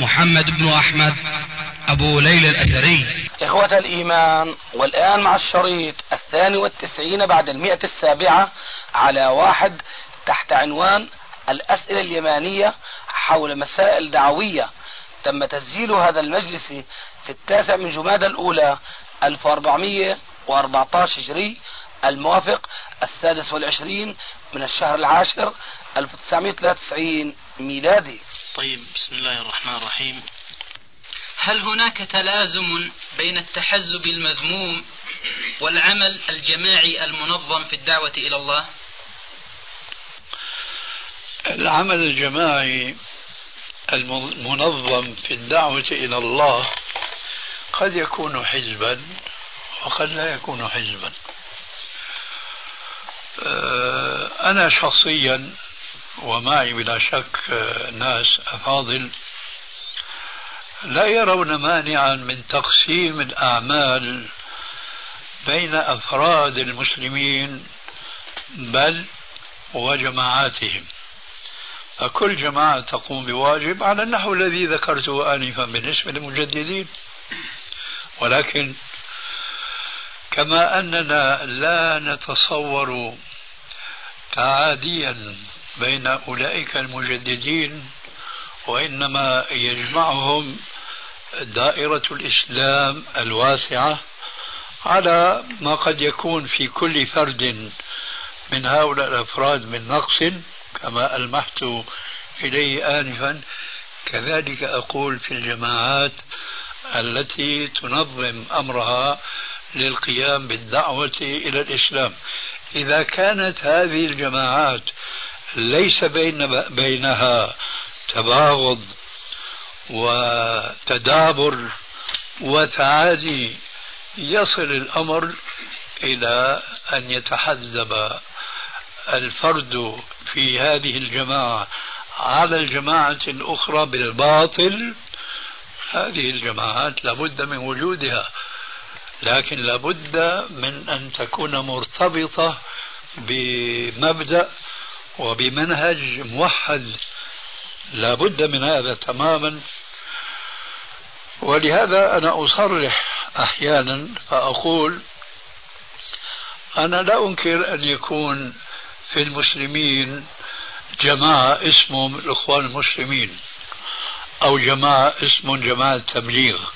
محمد بن أحمد أبو ليلى الأثري. إخوة الإيمان والآن مع الشريط الثاني والتسعين بعد المئة السابعة على واحد تحت عنوان الأسئلة اليمانية حول مسائل دعوية. تم تسجيل هذا المجلس في التاسع من جماد الأولى 1414 هجري الموافق السادس والعشرين من الشهر العاشر 1993 ميلادي. طيب بسم الله الرحمن الرحيم هل هناك تلازم بين التحزب المذموم والعمل الجماعي المنظم في الدعوة إلى الله؟ العمل الجماعي المنظم في الدعوة إلى الله قد يكون حزبا وقد لا يكون حزبا آه، أنا شخصيا ومعي بلا شك ناس أفاضل. لا يرون مانعا من تقسيم الأعمال بين أفراد المسلمين بل وجماعاتهم. فكل جماعة تقوم بواجب على النحو الذي ذكرته آنفا بالنسبة للمجددين. ولكن كما أننا لا نتصور تعاديا بين أولئك المجددين وإنما يجمعهم دائرة الإسلام الواسعة على ما قد يكون في كل فرد من هؤلاء الأفراد من نقص كما ألمحت إليه آنفا. كذلك أقول في الجماعات التي تنظم أمرها للقيام بالدعوة إلى الإسلام. إذا كانت هذه الجماعات ليس بين بينها تباغض وتدابر وتعادي. يصل الأمر إلى أن يتحزب الفرد في هذه الجماعة على الجماعة الأخرى بالباطل. هذه الجماعات لابد من وجودها لكن لابد من أن تكون مرتبطة بمبدأ وبمنهج موحد لابد من هذا تماما. ولهذا أنا أصرح أحيانا فأقول أنا لا أنكر أن يكون في المسلمين جماعة اسمهم الإخوان المسلمين أو جماعة اسمهم جماعة التبليغ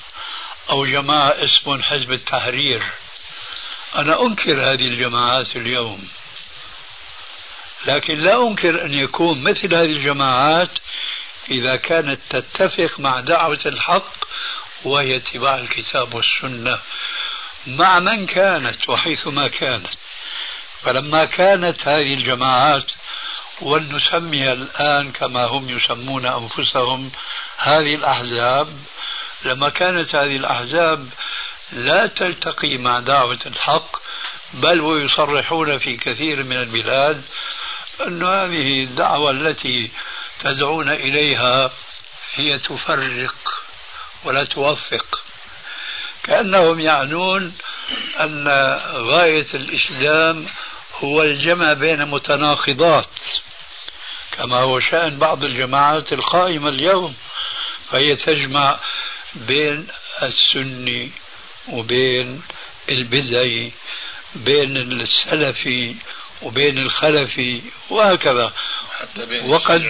أو جماعة اسمهم حزب التحرير. أنا أنكر هذه الجماعات اليوم. لكن لا أنكر أن يكون مثل هذه الجماعات إذا كانت تتفق مع دعوة الحق وهي اتباع الكتاب والسنة مع من كانت وحيثما كانت. فلما كانت هذه الجماعات ولنسميها الآن كما هم يسمون أنفسهم هذه الأحزاب لما كانت هذه الأحزاب لا تلتقي مع دعوة الحق بل ويصرحون في كثير من البلاد أن هذه الدعوة التي تدعون إليها هي تفرق ولا توفق. كأنهم يعنون أن غاية الإسلام هو الجمع بين متناقضات كما هو شأن بعض الجماعات القائمة اليوم فهي تجمع بين السني وبين البدعي بين السلفي وبين الخلفي وهكذا. حتى بين وقد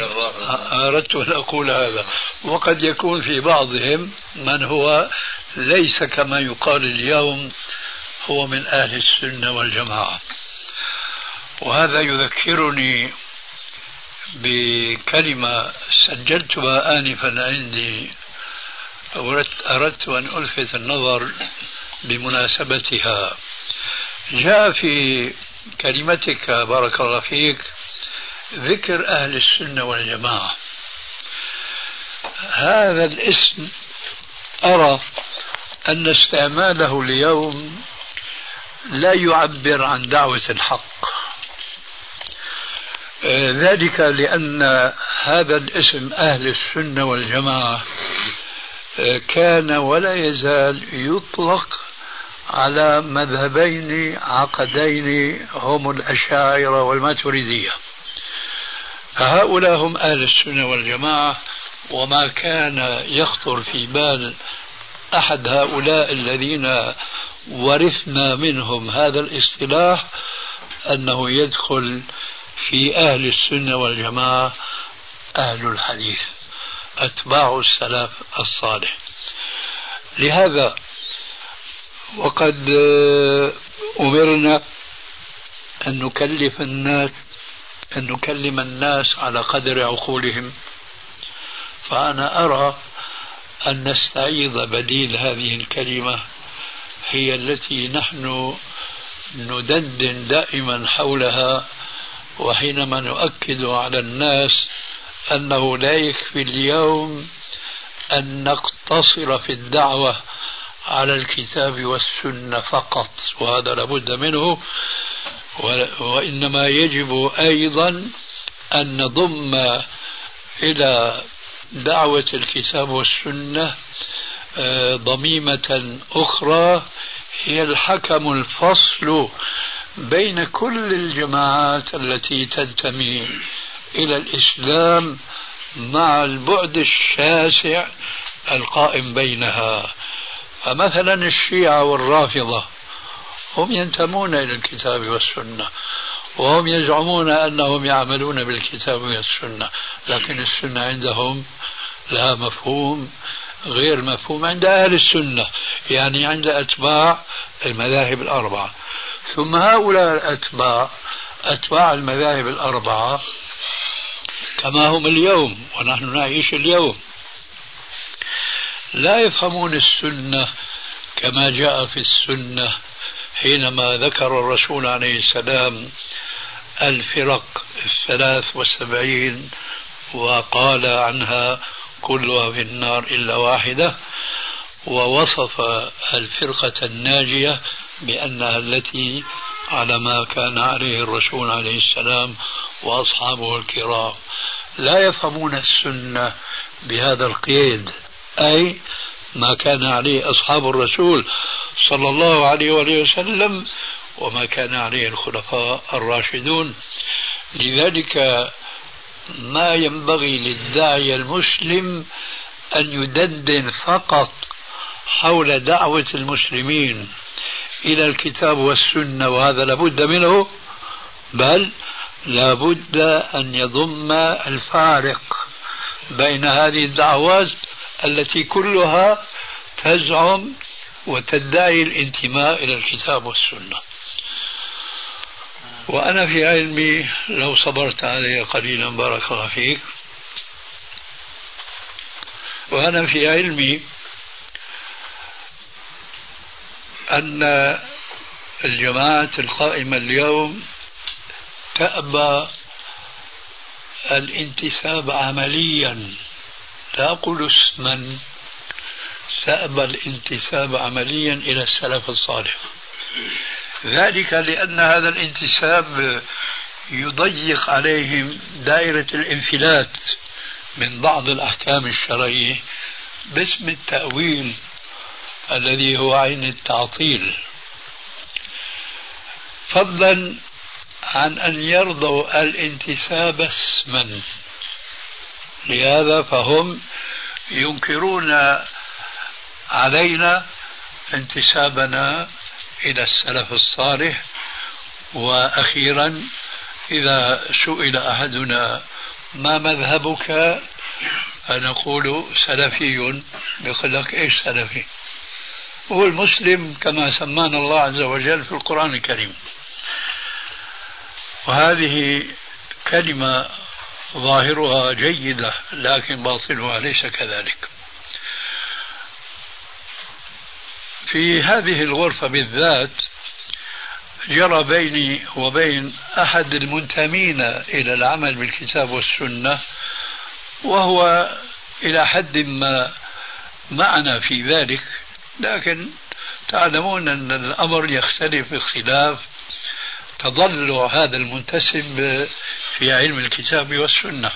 أردت أن أقول هذا. وقد يكون في بعضهم من هو ليس كما يقال اليوم هو من أهل السنة والجماعة. وهذا يذكرني بكلمة سجلتها آنفا عندي. أردت أن ألفت النظر بمناسبتها. جاء في كلمتك بارك الله فيك ذكر أهل السنة والجماعة. هذا الاسم أرى أن استعماله اليوم لا يعبر عن دعوة الحق. ذلك لأن هذا الاسم أهل السنة والجماعة آه، كان ولا يزال يطلق على مذهبين عقدين هم الأشاعرة والماتريدية. فهؤلاء هم أهل السنة والجماعة وما كان يخطر في بال أحد هؤلاء الذين ورثنا منهم هذا الاصطلاح أنه يدخل في أهل السنة والجماعة أهل الحديث. أتباع السلف الصالح. لهذا وقد أمرنا أن نكلف الناس أن نكلم الناس على قدر عقولهم. فأنا أرى أن نستعيض بديل هذه الكلمة هي التي نحن ندندن دائما حولها وحينما نؤكد على الناس أنه لا يكفي اليوم أن نقتصر في الدعوة على الكتاب والسنة فقط وهذا لابد منه وإنما يجب أيضا أن نضم إلى دعوة الكتاب والسنة آه، ضميمة أخرى هي الحكم الفصل بين كل الجماعات التي تنتمي إلى الإسلام مع البعد الشاسع القائم بينها. فمثلا الشيعة والرافضة هم ينتمون إلى الكتاب والسنة وهم يزعمون أنهم يعملون بالكتاب والسنة لكن السنة عندهم لها مفهوم غير مفهوم عند أهل السنة يعني عند أتباع المذاهب الأربعة. ثم هؤلاء الأتباع أتباع المذاهب الأربعة كما هم اليوم ونحن نعيش اليوم. لا يفهمون السنة كما جاء في السنة حينما ذكر الرسول عليه السلام الفرق الثلاث والسبعين وقال عنها كلها في النار إلا واحدة ووصف الفرقة الناجية بأنها التي على ما كان عليه الرسول عليه السلام وأصحابه الكرام. لا يفهمون السنة بهذا القيد. أي ما كان عليه أصحاب الرسول صلى الله عليه وآله وسلم وما كان عليه الخلفاء الراشدون. لذلك ما ينبغي للداعية المسلم أن يدندن فقط حول دعوة المسلمين إلى الكتاب والسنة وهذا لابد منه بل لابد أن يضم الفارق بين هذه الدعوات التي كلها تزعم وتدعي الانتماء إلى الكتاب والسنة. وأنا في علمي لو صبرت علي قليلا بارك الله فيك. وأنا في علمي أن الجماعة القائمة اليوم تأبى الانتساب عمليا. لا أقول اسما تأبى الانتساب عمليا إلى السلف الصالح. ذلك لأن هذا الانتساب يضيق عليهم دائرة الانفلات من بعض الأحكام الشرعية باسم التأويل الذي هو عين التعطيل. فضلا عن أن يرضوا الانتساب اسما. لهذا فهم ينكرون علينا انتسابنا إلى السلف الصالح. وأخيرا إذا سئل أحدنا ما مذهبك؟ فنقول سلفي. يقول لك إيش سلفي؟ هو المسلم كما سمانا الله عز وجل في القرآن الكريم. وهذه كلمة ظاهرها جيدة لكن باطنها ليس كذلك. في هذه الغرفة بالذات جرى بيني وبين أحد المنتمين إلى العمل بالكتاب والسنة وهو إلى حد ما معنا في ذلك لكن تعلمون أن الأمر يختلف باختلاف. تضلع هذا المنتسب في علم الكتاب والسنة.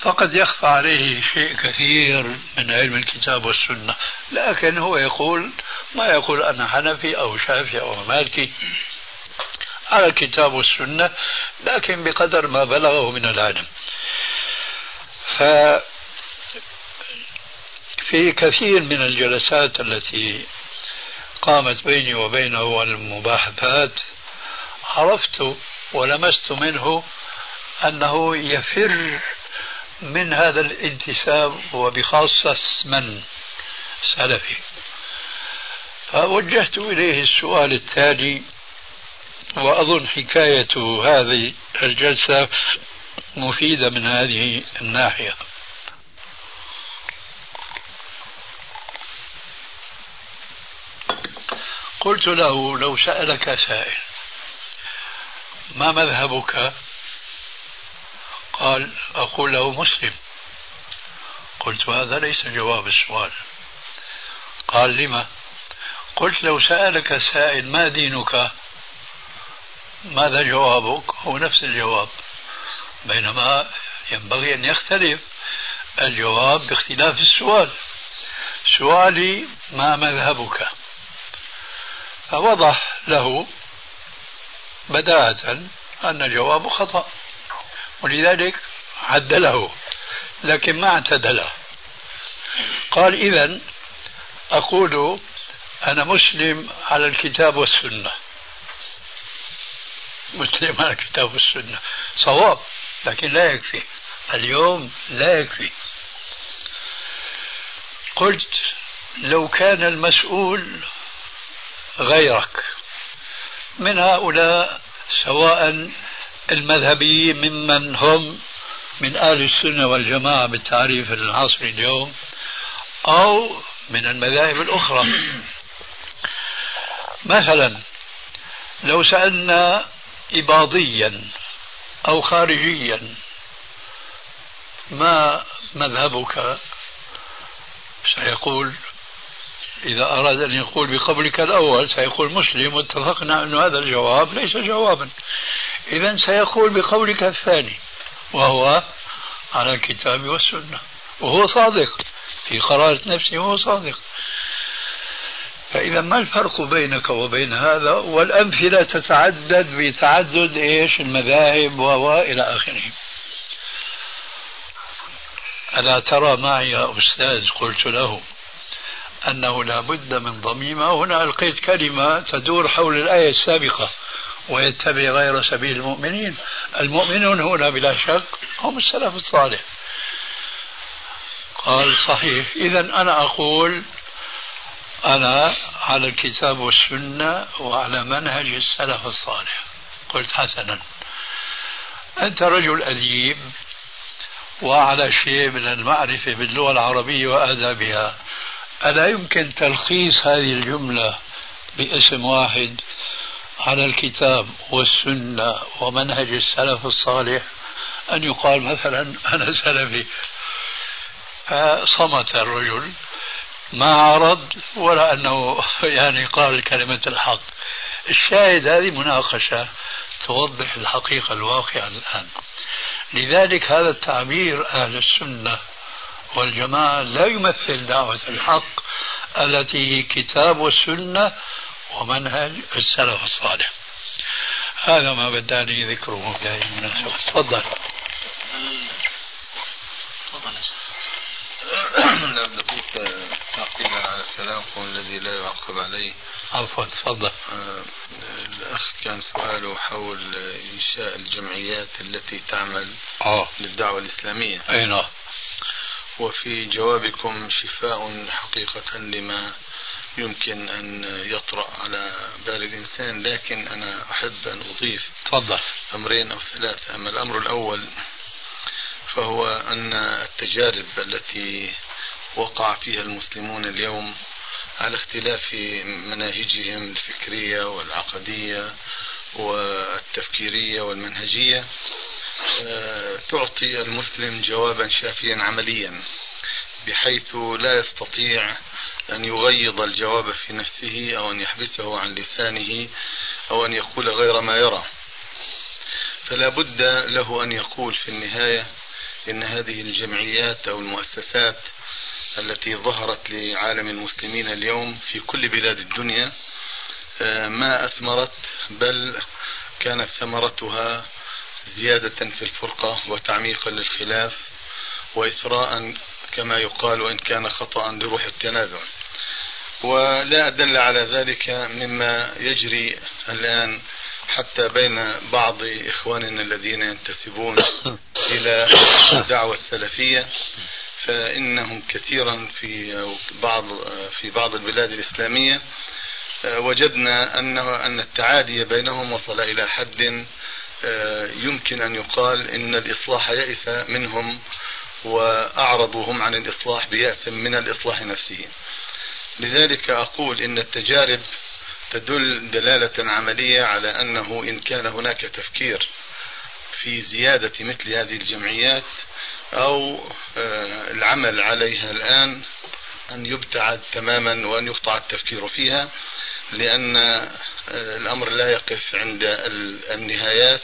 فقد يخفى عليه شيء كثير من علم الكتاب والسنة. لكن هو يقول ما يقول أنا حنفي أو شافعي أو مالكي على الكتاب والسنة لكن بقدر ما بلغه من العلم. ف في كثير من الجلسات التي قامت بيني وبينه المباحثات عرفت ولمست منه أنه يفر من هذا الانتساب وبخاصة من سلفي. فوجهت إليه السؤال التالي وأظن حكاية هذه الجلسة مفيدة من هذه الناحية. قلت له لو سألك سائل ما مذهبك؟ قال أقول له مسلم. قلت هذا ليس جواب السؤال. قال لما؟ قلت لو سألك سائل ما دينك؟ ماذا جوابك؟ هو نفس الجواب. بينما ينبغي أن يختلف الجواب باختلاف السؤال. سؤالي ما مذهبك؟ فوضح له بداهة أن الجواب خطأ. ولذلك عدله لكن ما اعتدله. قال إذا أقول أنا مسلم على الكتاب والسنة. مسلم على الكتاب والسنة. صواب لكن لا يكفي. اليوم لا يكفي. قلت لو كان المسؤول غيرك من هؤلاء سواء المذهبيين ممن هم من أهل السنة والجماعة بالتعريف العصري اليوم أو من المذاهب الأخرى. مثلا لو سألنا إباضيا أو خارجيا ما مذهبك؟ سيقول إذا أراد أن يقول بقولك الأول سيقول مسلم واتفقنا أن هذا الجواب ليس جوابا. إذا سيقول بقولك الثاني وهو على الكتاب والسنة. وهو صادق. في قرارة نفسه وهو صادق. فإذا ما الفرق بينك وبين هذا؟ والأمثلة تتعدد بتعدد إيش؟ المذاهب وإلى آخره. ألا ترى معي يا أستاذ؟ قلت له. أنه لا بد من ضميمة هنا ألقيت كلمة تدور حول الآية السابقة ويتبع غير سبيل المؤمنين. المؤمنون هنا بلا شك هم السلف الصالح. قال صحيح. إذا أنا أقول أنا على الكتاب والسنة وعلى منهج السلف الصالح. قلت حسنا. أنت رجل أديب وعلى شيء من المعرفة باللغة العربية وآدابها ألا يمكن تلخيص هذه الجملة باسم واحد على الكتاب والسنة ومنهج السلف الصالح؟ أن يقال مثلا أنا سلفي. فصمت الرجل ما عرض ولا أنه يعني قال كلمة الحق. الشاهد هذه مناقشة توضح الحقيقة الواقعة الآن. لذلك هذا التعبير أهل السنة والجماعة لا يمثل دعوة الحق التي هي كتاب والسنة ومنهج السلف الصالح. هذا ما بداني ذكره في هذه المناسبة تفضل. تفضل لا دقيقة تعقيبا على كلامكم الذي لا يعقب عليه. عفوا تفضل. آه الأخ كان سؤاله حول إنشاء الجمعيات التي تعمل أوه. للدعوة الإسلامية. أي نعم. وفي جوابكم شفاء حقيقة لما يمكن أن يطرأ على بال الإنسان لكن أنا أحب أن أضيف تفضل. أمرين أو ثلاثة. أما الأمر الأول فهو أن التجارب التي وقع فيها المسلمون اليوم على اختلاف مناهجهم الفكرية والعقدية والتفكيرية والمنهجية تعطي المسلم جوابا شافيا عمليا بحيث لا يستطيع أن يغيض الجواب في نفسه أو أن يحبسه عن لسانه أو أن يقول غير ما يرى. فلا بد له أن يقول في النهاية إن هذه الجمعيات أو المؤسسات التي ظهرت لعالم المسلمين اليوم في كل بلاد الدنيا آه، ما أثمرت بل كانت ثمرتها زيادة في الفرقة وتعميقا للخلاف وإثراء كما يقال وإن كان خطأ لروح التنازع. ولا أدل على ذلك مما يجري الآن حتى بين بعض إخواننا الذين ينتسبون إلى الدعوة السلفية فإنهم كثيرا في بعض في بعض البلاد الإسلامية وجدنا أنه أن التعادي بينهم وصل إلى حد يمكن أن يقال إن الإصلاح يئس منهم وأعرضوا هم عن الإصلاح بيأس من الإصلاح نفسه. لذلك أقول إن التجارب تدل دلالة عملية على أنه إن كان هناك تفكير في زيادة مثل هذه الجمعيات أو آه، العمل عليها الآن أن يبتعد تماما وأن يقطع التفكير فيها لأن آه، الأمر لا يقف عند النهايات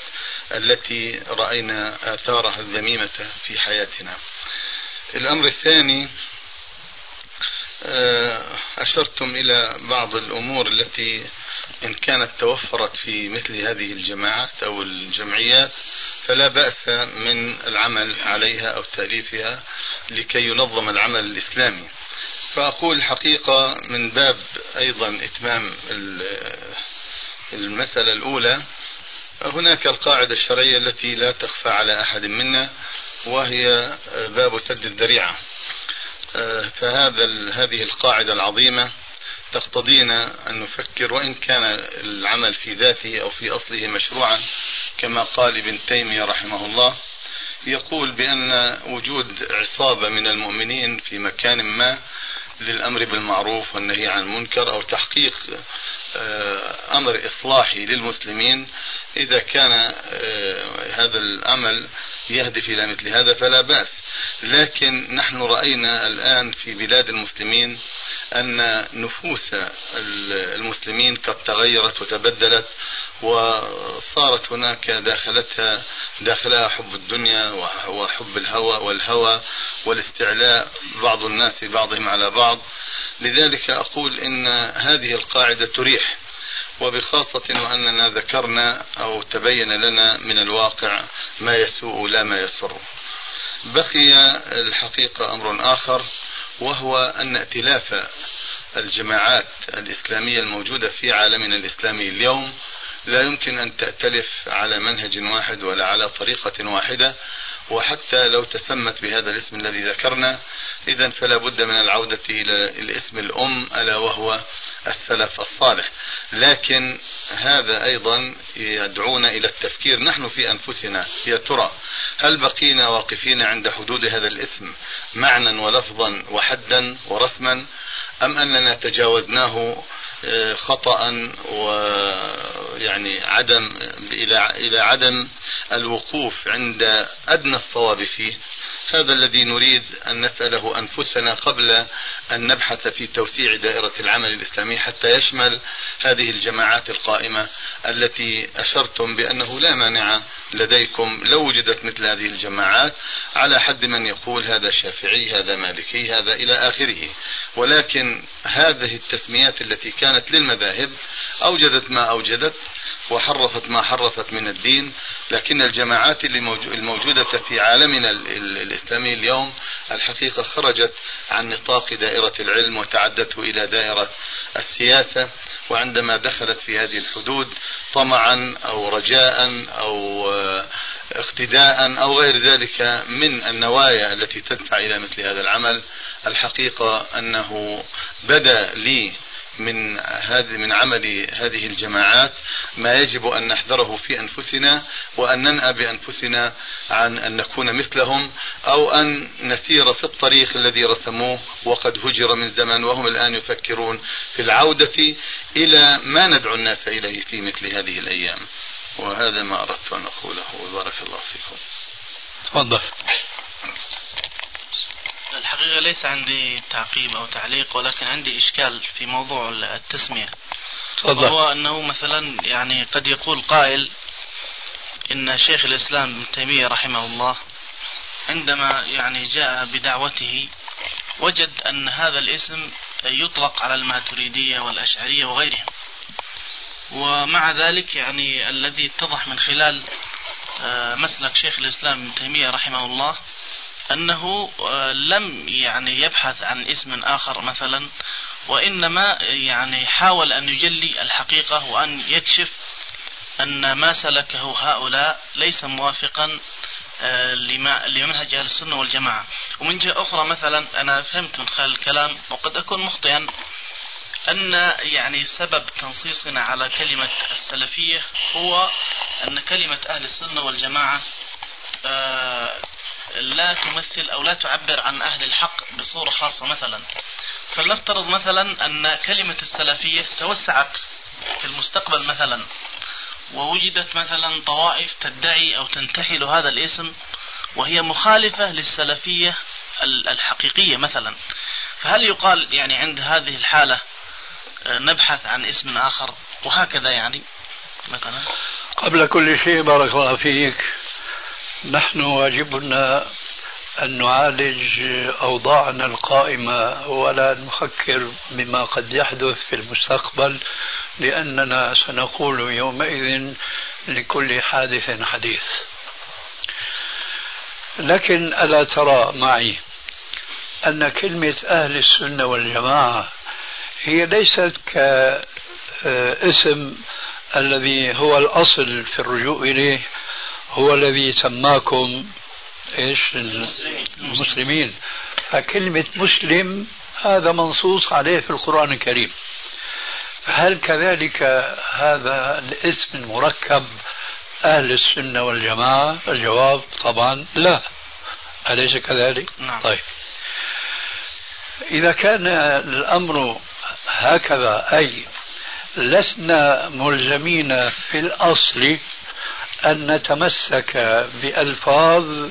التي رأينا آثارها الذميمة في حياتنا. الأمر الثاني آه، أشرتم إلى بعض الأمور التي إن كانت توفرت في مثل هذه الجماعات أو الجمعيات فلا بأس من العمل عليها أو تأليفها لكي ينظم العمل الإسلامي. فأقول الحقيقة من باب أيضا إتمام المسألة الأولى هناك القاعدة الشرعية التي لا تخفى على أحد منا وهي باب سد الذريعة. فهذا هذه القاعدة العظيمة تقتضينا أن نفكر وإن كان العمل في ذاته أو في أصله مشروعا كما قال ابن تيمية رحمه الله. يقول بأن وجود عصابة من المؤمنين في مكان ما للأمر بالمعروف والنهي عن المنكر أو تحقيق آه، أمر إصلاحي للمسلمين. إذا كان آه، هذا العمل يهدف إلى مثل هذا فلا بأس. لكن نحن رأينا الآن في بلاد المسلمين أن نفوس المسلمين قد تغيرت وتبدلت وصارت هناك داخلتها داخلها حب الدنيا وحب الهوى والهوى والاستعلاء بعض الناس ببعضهم على بعض. لذلك أقول إن هذه القاعدة تريح وبخاصة وأننا ذكرنا أو تبين لنا من الواقع ما يسوء لا ما يسر. بقي الحقيقة أمر آخر. وهو أن ائتلاف الجماعات الإسلامية الموجودة في عالمنا الإسلامي اليوم لا يمكن أن تأتلف على منهج واحد ولا على طريقة واحدة. وحتى لو تسمت بهذا الاسم الذي ذكرنا إذا فلا بد من العودة إلى الاسم الأم ألا وهو السلف الصالح. لكن هذا أيضا يدعونا إلى التفكير. نحن في أنفسنا يا ترى هل بقينا واقفين عند حدود هذا الاسم معنى ولفظا وحدا ورسما أم أننا تجاوزناه خطأ ويعني عدم إلى إلى عدم الوقوف عند أدنى الصواب فيه. هذا الذي نريد أن نسأله أنفسنا قبل أن نبحث في توسيع دائرة العمل الإسلامي حتى يشمل هذه الجماعات القائمة التي أشرتم بأنه لا مانع لديكم لو وجدت مثل هذه الجماعات على حد من يقول هذا شافعي هذا مالكي هذا إلى آخره. ولكن هذه التسميات التي كانت للمذاهب أوجدت ما أوجدت وحرفت ما حرفت من الدين لكن الجماعات الموجودة في عالمنا الإسلامي اليوم الحقيقة خرجت عن نطاق دائرة العلم وتعدته إلى دائرة السياسة وعندما دخلت في هذه الحدود طمعا أو رجاء أو اقتداء أو غير ذلك من النوايا التي تدفع إلى مثل هذا العمل الحقيقة أنه بدا لي من هذه من عمل هذه الجماعات ما يجب أن نحذره في أنفسنا وأن ننأى بأنفسنا عن أن نكون مثلهم أو أن نسير في الطريق الذي رسموه وقد هجر من زمن وهم الآن يفكرون في العودة إلى ما ندعو الناس إليه في مثل هذه الأيام. وهذا ما أردت أن أقوله وبارك الله فيكم. تفضل. الحقيقة ليس عندي تعقيب أو تعليق ولكن عندي إشكال في موضوع التسمية. تفضل. وهو أنه مثلا يعني قد يقول قائل إن شيخ الإسلام ابن تيمية رحمه الله عندما يعني جاء بدعوته وجد أن هذا الاسم يطلق على الماتريدية والأشعرية وغيرهم. ومع ذلك يعني الذي اتضح من خلال آه، مسلك شيخ الإسلام ابن تيمية رحمه الله أنه آه، لم يعني يبحث عن اسم آخر مثلا وإنما يعني حاول أن يجلي الحقيقة وأن يكشف أن ما سلكه هؤلاء ليس موافقا آه، لمنهج أهل السنة والجماعة. ومن جهة أخرى مثلا أنا فهمت من خلال الكلام وقد أكون مخطئا أن يعني سبب تنصيصنا على كلمة السلفية هو أن كلمة أهل السنة والجماعة آه، لا تمثل أو لا تعبر عن أهل الحق بصورة خاصة مثلا. فلنفترض مثلا أن كلمة السلفية توسعت في المستقبل مثلا ووجدت مثلا طوائف تدعي أو تنتحل هذا الاسم وهي مخالفة للسلفية الحقيقية مثلا. فهل يقال يعني عند هذه الحالة آه، نبحث عن اسم آخر؟ وهكذا يعني. مثلا. قبل كل شيء بارك الله فيك. نحن واجبنا أن نعالج أوضاعنا القائمة ولا نفكر بما قد يحدث في المستقبل لأننا سنقول يومئذ لكل حادث حديث. لكن ألا ترى معي أن كلمة أهل السنة والجماعة هي ليست كاسم الذي هو الأصل في الرجوع إليه هو الذي سماكم إيش؟ المسلمين. فكلمة مسلم هذا منصوص عليه في القرآن الكريم. هل كذلك هذا الاسم المركب أهل السنة والجماعة؟ الجواب طبعا لا. أليس كذلك؟ نعم. طيب. إذا كان الأمر هكذا أي لسنا ملزمين في الأصل أن نتمسك بألفاظ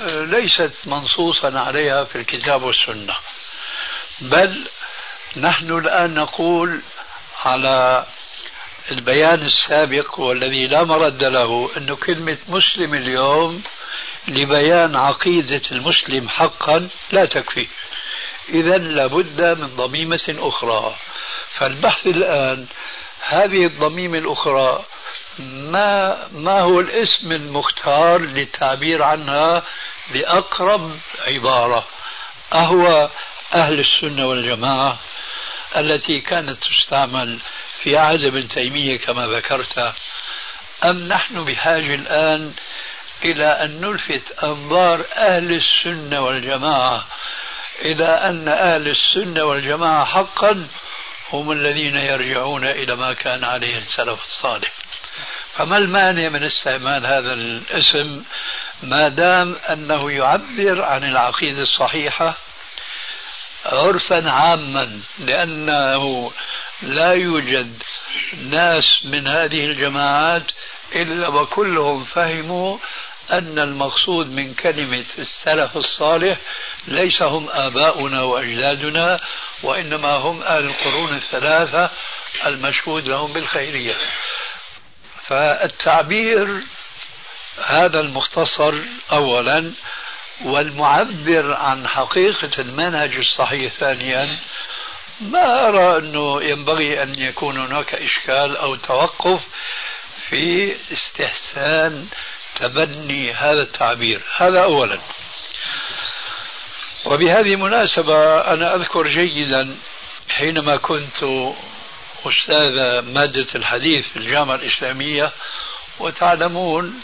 ليست منصوصا عليها في الكتاب والسنة. بل نحن الآن نقول على البيان السابق والذي لا مرد له أن كلمة مسلم اليوم لبيان عقيدة المسلم حقا لا تكفي. إذا لابد من ضميمة أخرى. فالبحث الآن هذه الضميمة الأخرى ما ما هو الاسم المختار للتعبير عنها بأقرب عبارة؟ أهو أهل السنة والجماعة التي كانت تستعمل في عهد ابن تيمية كما ذكرت. أم نحن بحاجة الآن إلى أن نلفت أنظار أهل السنة والجماعة؟ إلى أن أهل السنة والجماعة حقا هم الذين يرجعون إلى ما كان عليه السلف الصالح. فما المانع من استعمال هذا الاسم ما دام أنه يعبر عن العقيدة الصحيحة عرفا عاما لأنه لا يوجد ناس من هذه الجماعات إلا وكلهم فهموا أن المقصود من كلمة السلف الصالح ليس هم آباؤنا وأجدادنا وإنما هم أهل القرون الثلاثة المشهود لهم بالخيرية. فالتعبير هذا المختصر أولا والمعبر عن حقيقة المنهج الصحيح ثانيا ما أرى أنه ينبغي أن يكون هناك إشكال أو توقف في استحسان تبني هذا التعبير. هذا أولا. وبهذه المناسبة أنا أذكر جيدا حينما كنت أستاذ مادة الحديث في الجامعة الإسلامية وتعلمون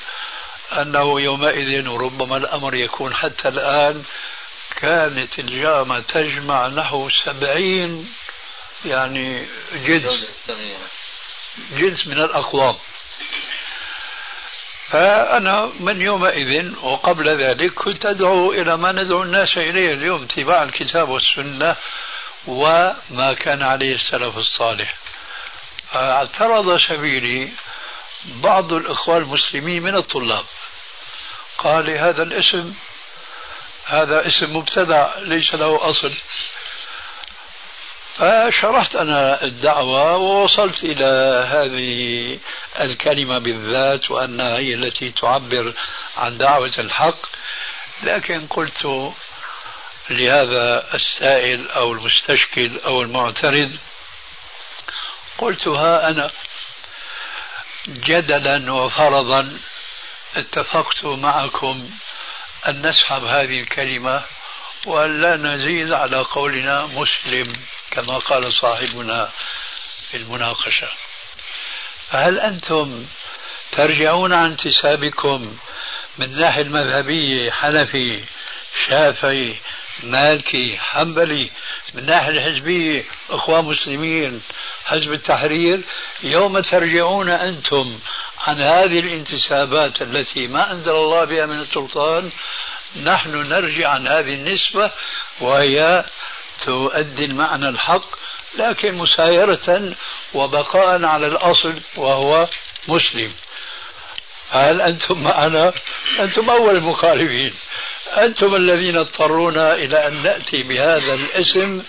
أنه يومئذ وربما الأمر يكون حتى الآن كانت الجامعة تجمع نحو سبعين يعني جنس جنس من الأقوام. فأنا من يومئذ وقبل ذلك كنت أدعو إلى ما ندعو الناس إليه اليوم اتباع الكتاب والسنة وما كان عليه السلف الصالح. اعترض سبيلي بعض الإخوان المسلمين من الطلاب. قال هذا الاسم هذا اسم مبتدع ليس له أصل. فشرحت أنا الدعوة ووصلت إلى هذه الكلمة بالذات وأنها هي التي تعبر عن دعوة الحق. لكن قلت لهذا السائل أو المستشكل أو المعترض قلت ها أنا جدلا وفرضا اتفقت معكم أن نسحب هذه الكلمة وأن لا نزيد على قولنا مسلم كما قال صاحبنا في المناقشة. فهل أنتم ترجعون عن انتسابكم من الناحية المذهبية حنفي شافعي مالكي حنبلي من الناحية الحزبية إخوان مسلمين حزب التحرير يوم ترجعون أنتم عن هذه الانتسابات التي ما أنزل الله بها من السلطان نحن نرجع عن هذه النسبة وهي تؤدي المعنى الحق لكن مسايرة وبقاء على الأصل وهو مسلم. هل أنتم معنا؟ أنتم أول المخالفين. أنتم الذين اضطرونا إلى أن نأتي بهذا الاسم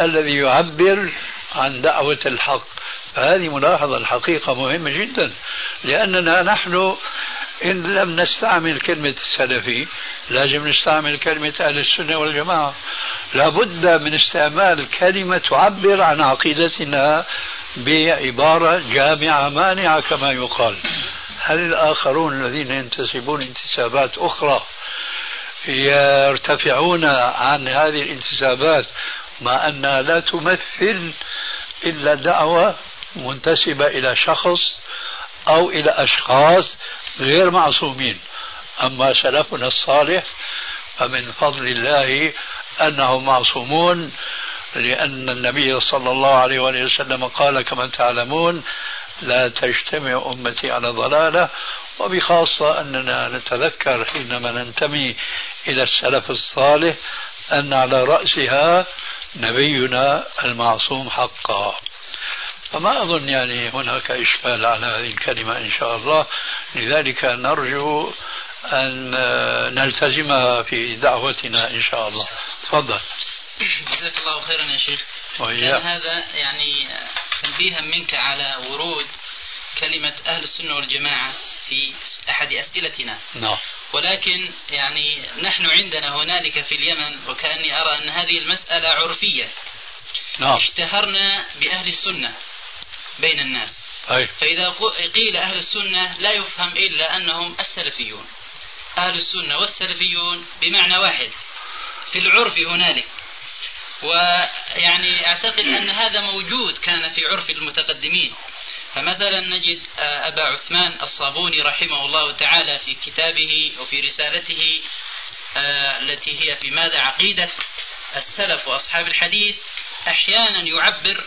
الذي يعبر عن دعوة الحق. هذه ملاحظة الحقيقة مهمة جدا لأننا نحن إن لم نستعمل كلمة السلفي لازم نستعمل كلمة أهل السنة والجماعة. لابد من استعمال كلمة تعبر عن عقيدتنا بعبارة جامعة مانعة كما يقال. هل الآخرون الذين ينتسبون انتسابات أخرى يرتفعون عن هذه الانتسابات مع أنها لا تمثل إلا دعوة منتسبة إلى شخص أو إلى أشخاص غير معصومين. أما سلفنا الصالح فمن فضل الله أنهم معصومون لأن النبي صلى الله عليه وسلم قال كما تعلمون لا تجتمع أمتي على ضلالة. وبخاصة أننا نتذكر حينما ننتمي إلى السلف الصالح أن على رأسها نبينا المعصوم حقا. فما أظن يعني هناك إشكال على هذه الكلمة إن شاء الله. لذلك نرجو أن نلتزمها في دعوتنا إن شاء الله. تفضل. جزاك الله خيرا يا شيخ. كان هذا يعني تنبيها منك على ورود كلمة أهل السنة والجماعة في أحد أسئلتنا. نعم. ولكن يعني نحن عندنا هنالك في اليمن وكأني أرى أن هذه المسألة عرفية. نعم. اشتهرنا بأهل السنة بين الناس. أي. فإذا قيل أهل السنة لا يفهم إلا أنهم السلفيون. أهل السنة والسلفيون بمعنى واحد في العرف هنالك. ويعني أعتقد أن هذا موجود كان في عرف المتقدمين. فمثلا نجد آه، أبا عثمان الصابوني رحمه الله تعالى في كتابه وفي رسالته آه، التي هي في ماذا عقيدة السلف وأصحاب الحديث أحيانا يعبر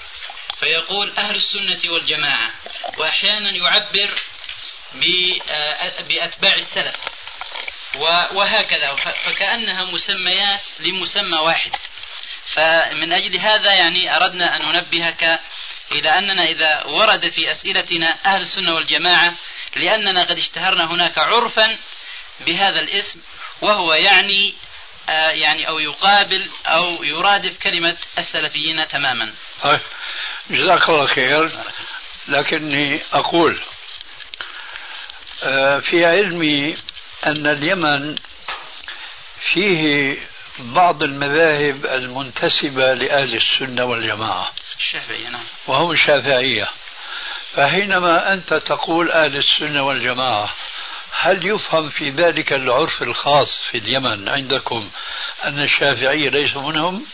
فيقول أهل السنة والجماعة وأحيانا يعبر آه، بأتباع السلف وهكذا فكأنها مسميات لمسمى واحد. فمن أجل هذا يعني أردنا أن ننبهك إلى أننا إذا ورد في أسئلتنا أهل السنة والجماعة لأننا قد اشتهرنا هناك عرفا بهذا الاسم وهو يعني آه يعني أو يقابل أو يرادف كلمة السلفيين تماما. طيب. جزاك الله خير. لكني أقول آه في علمي أن اليمن فيه بعض المذاهب المنتسبة لأهل السنة والجماعة. الشافعية نعم. وهم الشافعية. فحينما أنت تقول أهل السنة والجماعة هل يفهم في ذلك العرف الخاص في اليمن عندكم أن الشافعية ليسوا منهم؟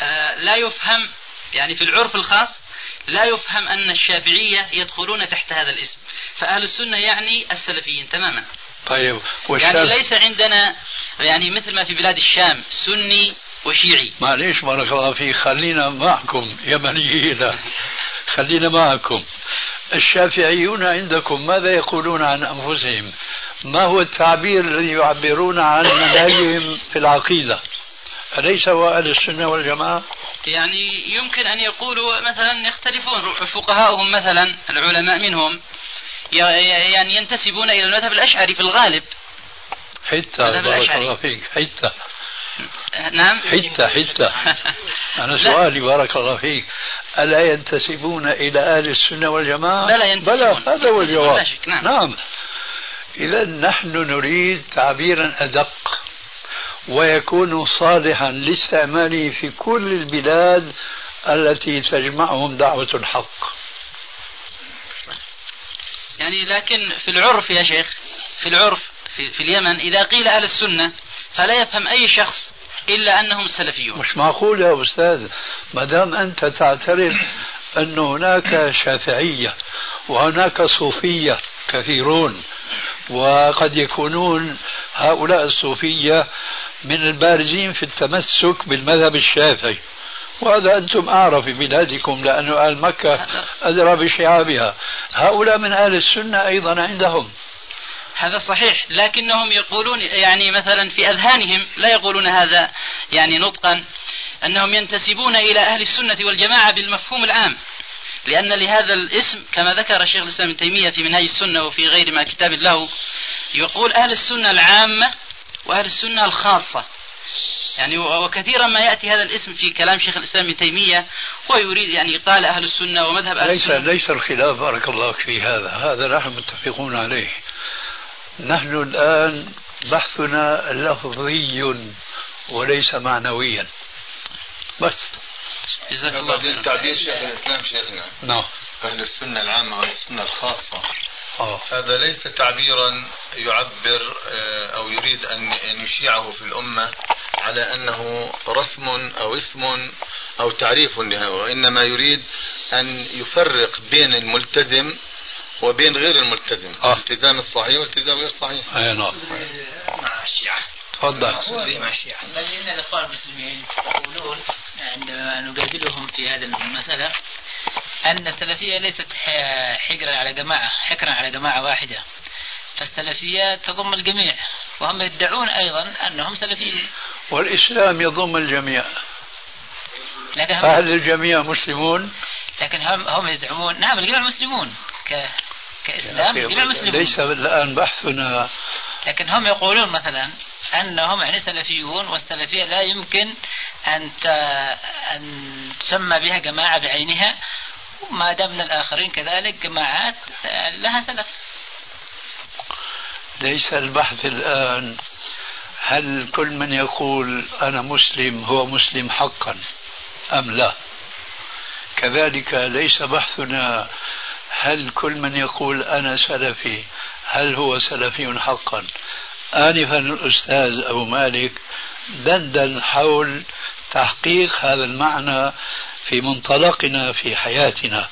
آه لا يفهم يعني في العرف الخاص لا يفهم أن الشافعية يدخلون تحت هذا الاسم. فأهل السنة يعني السلفيين تماما. طيب يعني ليس عندنا يعني مثل ما في بلاد الشام سني وشيعي. معليش بارك الله فيك. خلينا معكم يمنيين خلينا معكم. الشافعيون عندكم ماذا يقولون عن أنفسهم؟ ما هو التعبير الذي يعبرون عن منهجهم في العقيدة؟ أليس هو أهل السنة والجماعة؟ يعني يمكن أن يقولوا مثلا يختلفون. فقهاؤهم مثلا العلماء منهم يعني ينتسبون إلى المذهب الأشعري في الغالب. حتى بارك الله فيك حتى. نعم؟ حتة حتة. أنا سؤالي بارك الله فيك. ألا ينتسبون إلى أهل السنة والجماعة؟ بلى ينتسبون. بلى هذا هو الجواب. نعم, نعم. إذا نحن نريد تعبيرا أدق ويكون صالحا لاستعماله في كل البلاد التي تجمعهم دعوة الحق. يعني لكن في العرف يا شيخ في العرف في, في اليمن إذا قيل أهل السنة فلا يفهم أي شخص إلا أنهم سلفيون. مش معقول يا أستاذ؟ ما دام أنت تعترف أن هناك شافعية وهناك صوفية كثيرون وقد يكونون هؤلاء الصوفية من البارزين في التمسك بالمذهب الشافعي. وهذا أنتم أعرف في بلادكم لأن أهل مكة أدرى بشعابها. هؤلاء من أهل السنة أيضا عندهم. هذا صحيح لكنهم يقولون يعني مثلا في أذهانهم لا يقولون هذا يعني نطقا أنهم ينتسبون إلى أهل السنة والجماعة بالمفهوم العام لأن لهذا الاسم كما ذكر شيخ الإسلام ابن تيمية في منهج السنة وفي غير ما كتاب له يقول أهل السنة العامة وأهل السنة الخاصة. يعني وكثيرا ما يأتي هذا الاسم في كلام شيخ الإسلام ابن تيمية ويريد يعني قال أهل السنة ومذهب أهل ليس السنة. ليس الخلاف بارك الله في هذا هذا نحن متفقون عليه. نحن الآن بحثنا لفظي وليس معنويا. بس. جزاك الله خيرا. تعبير شيخ الإسلام شيخنا. نعم. أهل السنة العامة وأهل السنة الخاصة. آه. هذا ليس تعبيرا يعبر آه، أو يريد أن يشيعه في الأمة على أنه رسم أو اسم أو تعريف لها وإنما يريد أن يفرق بين الملتزم وبين غير الملتزم آه. الالتزام الصحيح والالتزام غير صحيح. أي نعم. مع الشيعة تفضل مع الشيعة الإخوان المسلمين يقولون عندما نقابلهم في هذه المسألة أن السلفية ليست حجرا على جماعة حكرا على جماعة واحدة. فالسلفية تضم الجميع وهم يدعون أيضا أنهم سلفيون والإسلام يضم الجميع. لكن هم, هل الجميع مسلمون؟ لكن هم, هم يزعمون. نعم الجميع مسلمون ك كإسلام الجميع مسلمون ليس الآن بحثنا. لكن هم يقولون مثلا أنهم يعني سلفيون والسلفية لا يمكن أن ت... أن تسمى بها جماعة بعينها ما دام الآخرين كذلك جماعات لها سلف. ليس البحث الآن هل كل من يقول أنا مسلم هو مسلم حقا أم لا. كذلك ليس بحثنا هل كل من يقول أنا سلفي هل هو سلفي حقا؟ آنفا الأستاذ أبو مالك دندن حول تحقيق هذا المعنى في منطلقنا في حياتنا.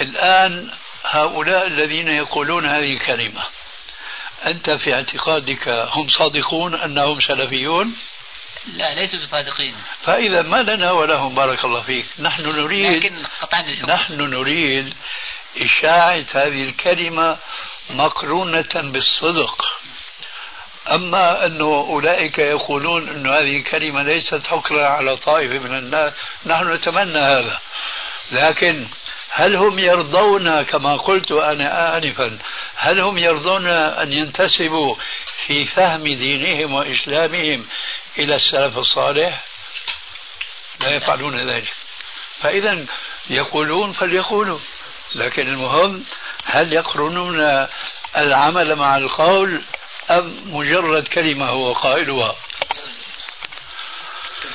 الآن هؤلاء الذين يقولون هذه الكلمة أنت في اعتقادك هم صادقون أنهم سلفيون؟ لا ليسوا بصادقين. فإذا ما لنا ولهم بارك الله فيك. نحن نريد لكن للحكم نحن نريد إشاعة هذه الكلمة مقرونة بالصدق. أما أن أولئك يقولون أن هذه الكلمة ليست حكرا على طائفة من الناس نحن نتمنى هذا. لكن هل هم يرضون كما قلت أنا آنفا هل هم يرضون أن ينتسبوا في فهم دينهم وإسلامهم إلى السلف الصالح لا يفعلون ذلك. فإذا يقولون فليقولوا لكن المهم هل يقرنون العمل مع القول أم مجرد كلمة هو قائلها؟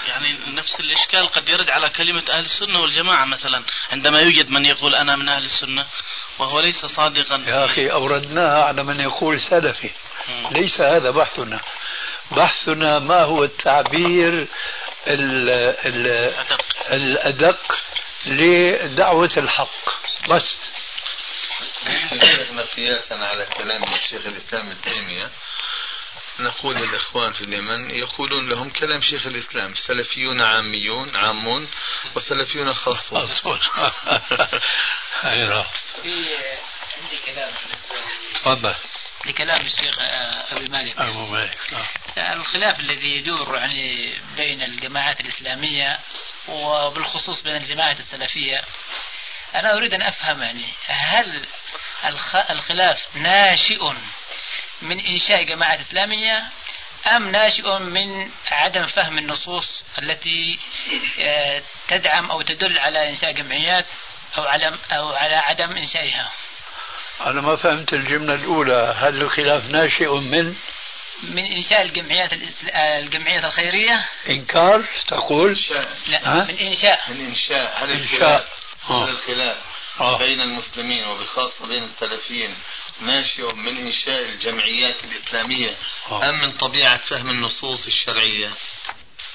يعني نفس الإشكال قد يرد على كلمة أهل السنة والجماعة مثلا. عندما يوجد من يقول أنا من أهل السنة وهو ليس صادقا. يا أخي أوردناها على من يقول سلفي. ليس هذا بحثنا. بحثنا ما هو التعبير ال ال أدق. الأدق لدعوة الحق. بس. شيخنا قياسا على كلام الشيخ الإسلام ابن تيمية. نقول للإخوان في اليمن يقولون لهم كلام شيخ الإسلام سلفيون عاميون عامون وسلفيون خاصون. أيوة. في عندي كلام بالنسبة تفضل. لكلام الشيخ آه، أبي مالك أبو مالك نعم. الخلاف الذي يدور يعني بين الجماعات الإسلامية وبالخصوص بين الجماعة السلفية أنا أريد أن أفهم يعني هل الخ- الخلاف ناشئ من إنشاء جماعة إسلامية أم ناشئ من عدم فهم النصوص التي آه، تدعم أو تدل على إنشاء جمعيات أو على أو على عدم إنشائها أنا ما فهمت الجملة الأولى. هل الخلاف ناشئ من؟ من إنشاء الجمعيات الجمعية الخيرية؟ إنكار تقول؟ لا ها؟ من إنشاء. من إنشاء. هل إنشاء. هل الخلاف آه. بين المسلمين وبخاصة بين السلفيين ناشئ من إنشاء الجمعيات الإسلامية آه. أم من طبيعة فهم النصوص الشرعية؟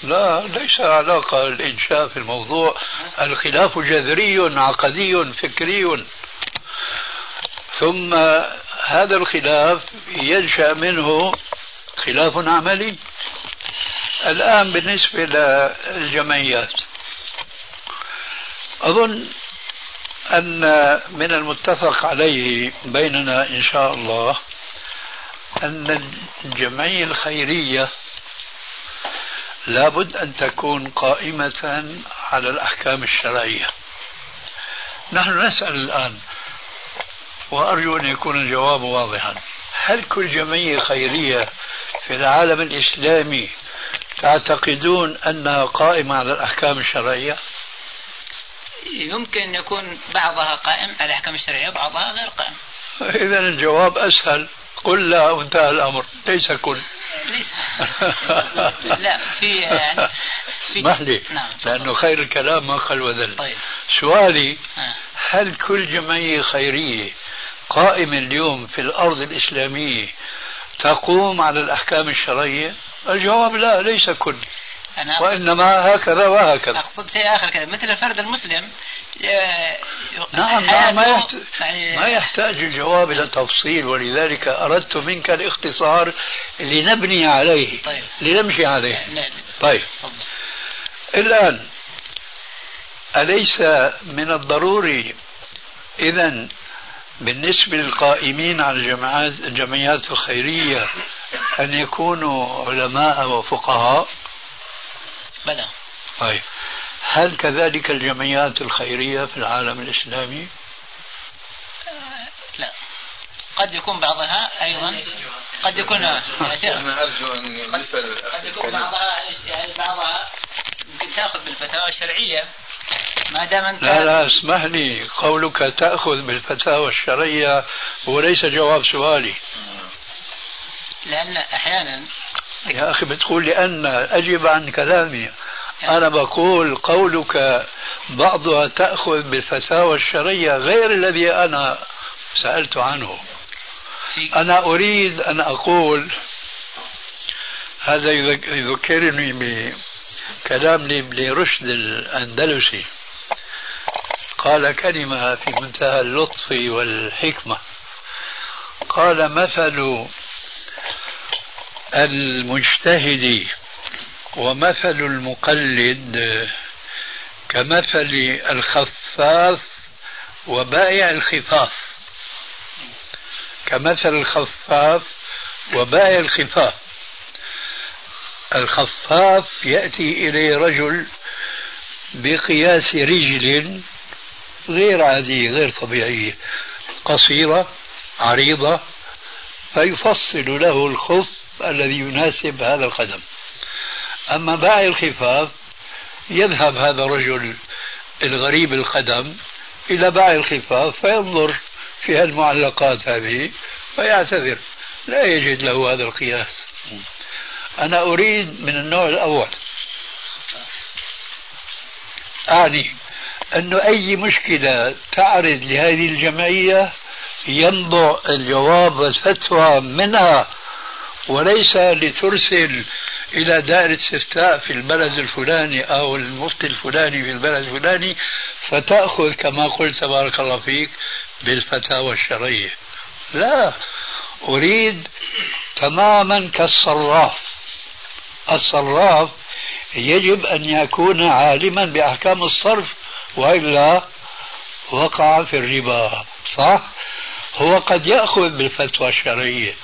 لا ليس علاقة الإنشاء في الموضوع. الخلاف جذري عقدي فكري. ثم هذا الخلاف ينشأ منه خلاف عملي. الآن بالنسبة للجمعيات أظن أن من المتفق عليه بيننا إن شاء الله أن الجمعية الخيرية لابد أن تكون قائمة على الأحكام الشرعية. نحن نسأل الآن وأرجو أن يكون الجواب واضحا. هل كل جمعية خيرية في العالم الإسلامي تعتقدون أنها قائمة على الأحكام الشرعية؟ يمكن أن يكون بعضها قائم على الأحكام الشرعية وبعضها غير قائم. إذا الجواب أسهل. قل لا وانتهى الأمر. ليس كل ليس. لا في يعني في نعم. لأنه خير الكلام ما قل وذل. طيب. سؤالي آه. هل كل جمعية خيرية قائمة اليوم في الأرض الإسلامية تقوم على الأحكام الشرعية؟ الجواب لا ليس كل. أنا وإنما هكذا وهكذا. أقصد شيء آخر كذا مثل الفرد المسلم آه، نعم نعم ما يعني ما يحتاج الجواب إلى تفصيل ولذلك أردت منك الاختصار لنبني عليه طيب. لنمشي عليه. طيب. الآن أليس من الضروري إذا بالنسبة للقائمين على الجمعيات الجمعيات الخيرية أن يكونوا علماء وفقهاء. بلى. طيب. هل كذلك الجمعيات الخيرية في العالم الإسلامي؟ آه، لا. قد يكون بعضها أيضا. قد يكون أنا أرجو أن قد يكون بعضها يعني بعضها تأخذ بالفتاوى الشرعية. ما دام أنت لا لا اسمح لي قولك تأخذ بالفتاوى الشرعية هو ليس جواب سؤالي. لأن أحيانا يا أخي بتقول لأن أجب عن كلامي. أنا بقول قولك بعضها تأخذ بالفتاوى الشرعية غير الذي أنا سألت عنه. أنا أريد أن أقول هذا يذكرني بكلام لرشد الأندلسي. قال كلمة في منتهى اللطف والحكمة. قال مثل المجتهد ومثل المقلد كمثل الخفاف وبائع الخفاف. كمثل الخفاف وبائع الخفاف. الخفاف يأتي إليه رجل بقياس رجل غير عادية غير طبيعية قصيرة عريضة فيفصل له الخف الذي يناسب هذا القدم. أما باعي الخفاف يذهب هذا الرجل الغريب القدم إلى باعي الخفاف فينظر في المعلقات هذه فيعتذر. لا يجد له هذا القياس. أنا أريد من النوع الأول. أعني أنه أي مشكلة تعرض لهذه الجمعية ينبع الجواب والفتوى منها وليس لترسل إلى دائرة استفتاء في البلد الفلاني أو المفتي الفلاني في البلد الفلاني فتأخذ كما قلت تبارك الله فيك بالفتاوى الشرعية. لا أريد تماما كالصراف. الصراف يجب أن يكون عالما بأحكام الصرف وإلا وقع في الربا صح؟ هو قد يأخذ بالفتوى الشرعية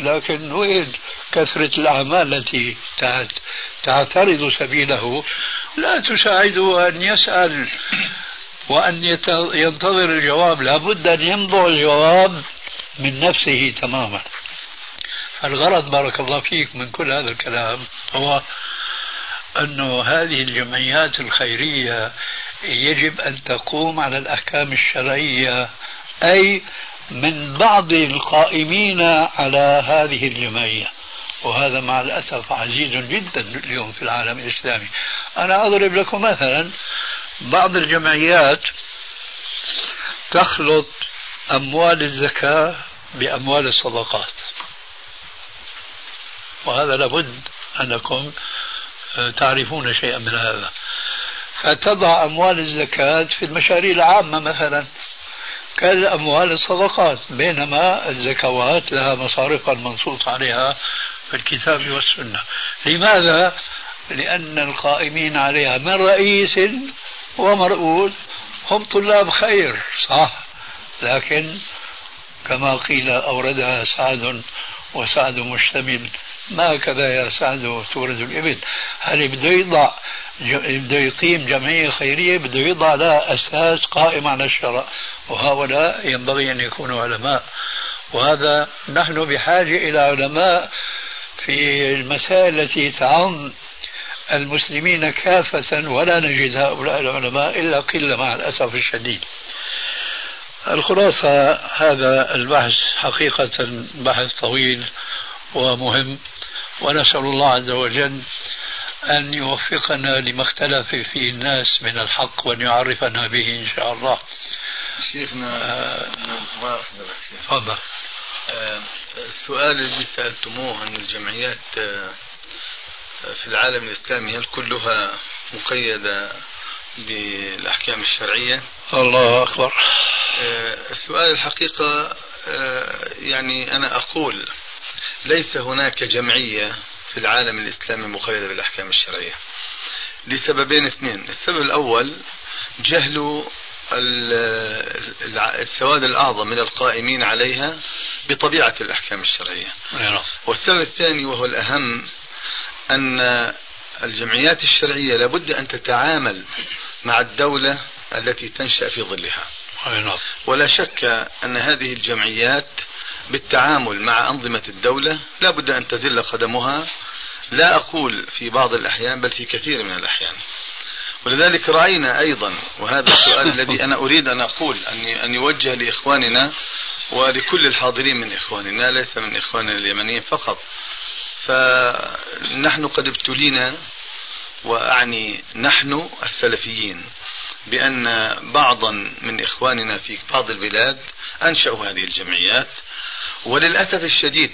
لكن وين كثرة الأعمال التي تعترض سبيله لا تساعده أن يسأل وأن ينتظر الجواب لابد أن ينبع الجواب من نفسه تماما فالغرض بارك الله فيك من كل هذا الكلام هو أنه هذه الجمعيات الخيرية يجب أن تقوم على الأحكام الشرعية أي من بعض القائمين على هذه الجمعية. وهذا مع الأسف عزيز جدا اليوم في العالم الإسلامي. أنا أضرب لكم مثلا بعض الجمعيات تخلط أموال الزكاة بأموال الصدقات. وهذا لابد أنكم تعرفون شيئا من هذا. فتضع أموال الزكاة في المشاريع العامة مثلا. كالأموال الصدقات بينما الزكوات لها مصارفها المنصوص عليها في الكتاب والسنة. لماذا؟ لأن القائمين عليها من رئيس ومرؤوس هم طلاب خير صح. لكن كما قيل أوردها سعد وسعد مشتمل. ما هكذا يا سعد تورد الإبل؟ هل بده يضع بده يقيم جمعية خيرية بده يضع لها أساس قائم على الشرع وهؤلاء ينبغي أن يكونوا علماء. وهذا نحن بحاجة إلى علماء في المسائل التي تعم المسلمين كافة ولا نجد هؤلاء العلماء إلا قلة مع الأسف الشديد. الخلاصة هذا البحث حقيقة بحث طويل ومهم. ونسأل الله عز وجل أن يوفقنا لما اختلف فيه الناس من الحق وأن يعرفنا به إن شاء الله. شيخنا آه تفضل. آه السؤال الذي سألتموه عن الجمعيات آه في العالم الإسلامي هل كلها مقيدة بالأحكام الشرعية؟ الله أكبر. آه، السؤال الحقيقة آه، يعني أنا أقول ليس هناك جمعية في العالم الإسلامي مقيدة بالأحكام الشرعية لسببين اثنين السبب الأول جهل السواد الأعظم من القائمين عليها بطبيعة الأحكام الشرعية نعم. والسبب الثاني وهو الأهم أن الجمعيات الشرعية لابد أن تتعامل مع الدولة التي تنشأ في ظلها نعم. ولا شك أن هذه الجمعيات بالتعامل مع أنظمة الدولة لا بد أن تزل قدمها. لا أقول في بعض الأحيان بل في كثير من الأحيان. ولذلك رأينا أيضا وهذا السؤال الذي أنا أريد أن أقول أن يوجه لإخواننا ولكل الحاضرين من إخواننا ليس من إخواننا اليمنيين فقط. فنحن قد ابتلينا وأعني نحن السلفيين بأن بعضا من إخواننا في بعض البلاد أنشأوا هذه الجمعيات. وللأسف الشديد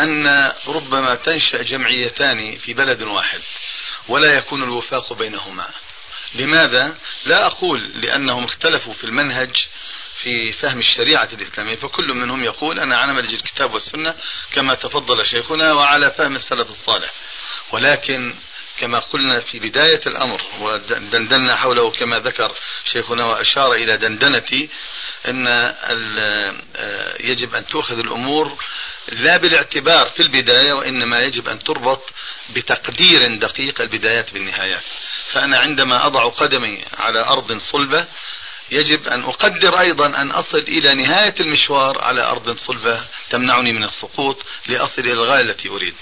أن ربما تنشأ جمعيتان في بلد واحد ولا يكون الوفاق بينهما لماذا؟ لا أقول لأنهم اختلفوا في المنهج في فهم الشريعة الإسلامية فكل منهم يقول أنا على منهج الكتاب والسنة كما تفضل شيخنا وعلى فهم السلف الصالح ولكن كما قلنا في بداية الأمر ودندنا حوله كما ذكر شيخنا وأشار إلى دندنتي أن يجب أن تؤخذ الأمور لا بالاعتبار في البداية وإنما يجب أن تربط بتقدير دقيق البدايات بالنهايات. فأنا عندما أضع قدمي على أرض صلبة يجب أن أقدر أيضا أن أصل إلى نهاية المشوار على أرض صلبة تمنعني من السقوط لأصل إلى الغاية التي أريد.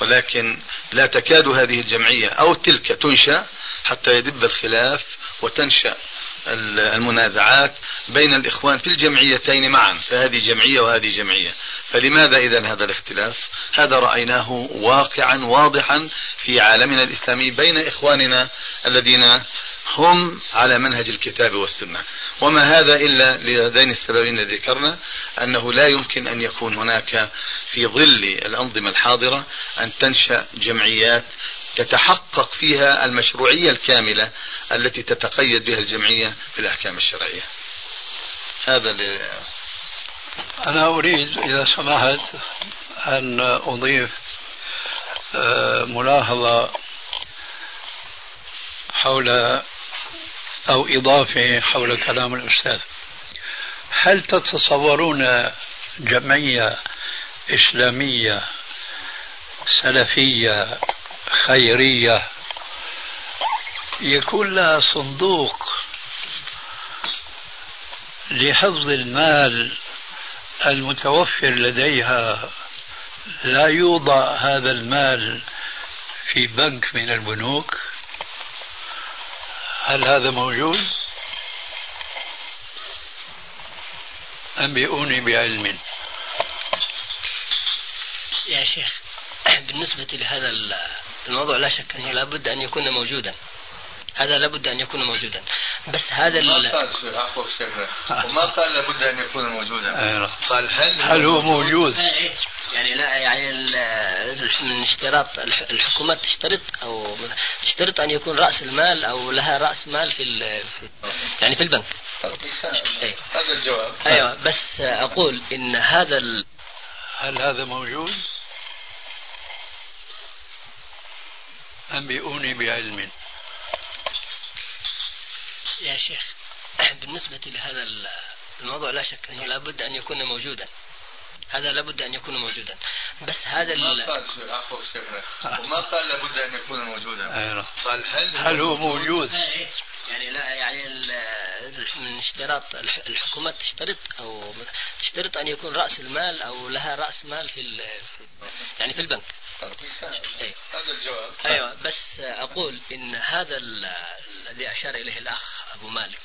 ولكن لا تكاد هذه الجمعية أو تلك تنشأ حتى يدب الخلاف وتنشأ المنازعات بين الإخوان في الجمعيتين معا فهذه جمعية وهذه جمعية. فلماذا إذا هذا الاختلاف؟ هذا رأيناه واقعا واضحا في عالمنا الإسلامي بين إخواننا الذين هم على منهج الكتاب والسنة. وما هذا إلا لهذين السببين الذي ذكرنا أنه لا يمكن أن يكون هناك في ظل الأنظمة الحاضرة أن تنشأ جمعيات تتحقق فيها المشروعية الكاملة التي تتقيد بها الجمعية في الأحكام الشرعية. هذا ل... أنا أريد إذا سمحت أن أضيف آه، ملاحظة حول أو إضافة حول كلام الأستاذ. هل تتصورون جمعية إسلامية سلفية خيرية يكون لها صندوق لحفظ المال المتوفر لديها لا يوضع هذا المال في بنك من البنوك؟ هل هذا موجود؟ أنبئوني بعلم؟ يا شيخ بالنسبة لهذا الموضوع لا شك أنه لابد أن يكون موجودا. هذا لابد أن يكون موجودا. بس هذا ما قال عفوا وما قال لابد أن يكون موجودا؟ قال هل هل هو موجود؟ يعني لا يعني من اشتراط الحكومات تشترط أو تشترط أن يكون رأس المال أو لها رأس مال في, في يعني في البنك. أيه. هذا الجواب. أيوه بس أقول إن هذا ال... هل هذا موجود؟ أنبئوني بعلم يا شيخ بالنسبة لهذا الموضوع لا شك أنه لابد أن يكون موجودا هذا لابد أن يكون موجودا. بس هذا ما قال وما قال لابد أن يكون موجودا. قال هل هل هو موجود؟ يعني لا يعني من اشتراط الحكومات تشترط أو تشترط أن يكون رأس المال أو لها رأس مال في يعني في البنك. أيه. هذا الجواب. أيوه. بس أقول إن هذا الذي أشار إليه الأخ أبو مالك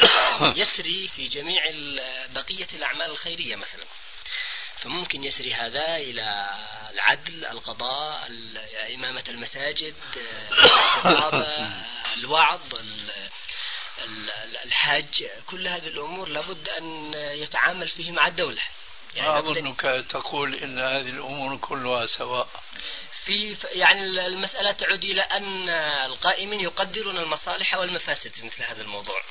يسري في جميع بقية الأعمال الخيرية مثلا. فممكن يسري هذا إلى العدل القضاء إمامة المساجد الوعظ الحج كل هذه الأمور لابد أن يتعامل فيه مع الدولة. يعني أظنك تقول إن هذه الأمور كلها سواء. في يعني المسألة تعود إلى أن القائمين يقدرون المصالح والمفاسد في مثل هذا الموضوع.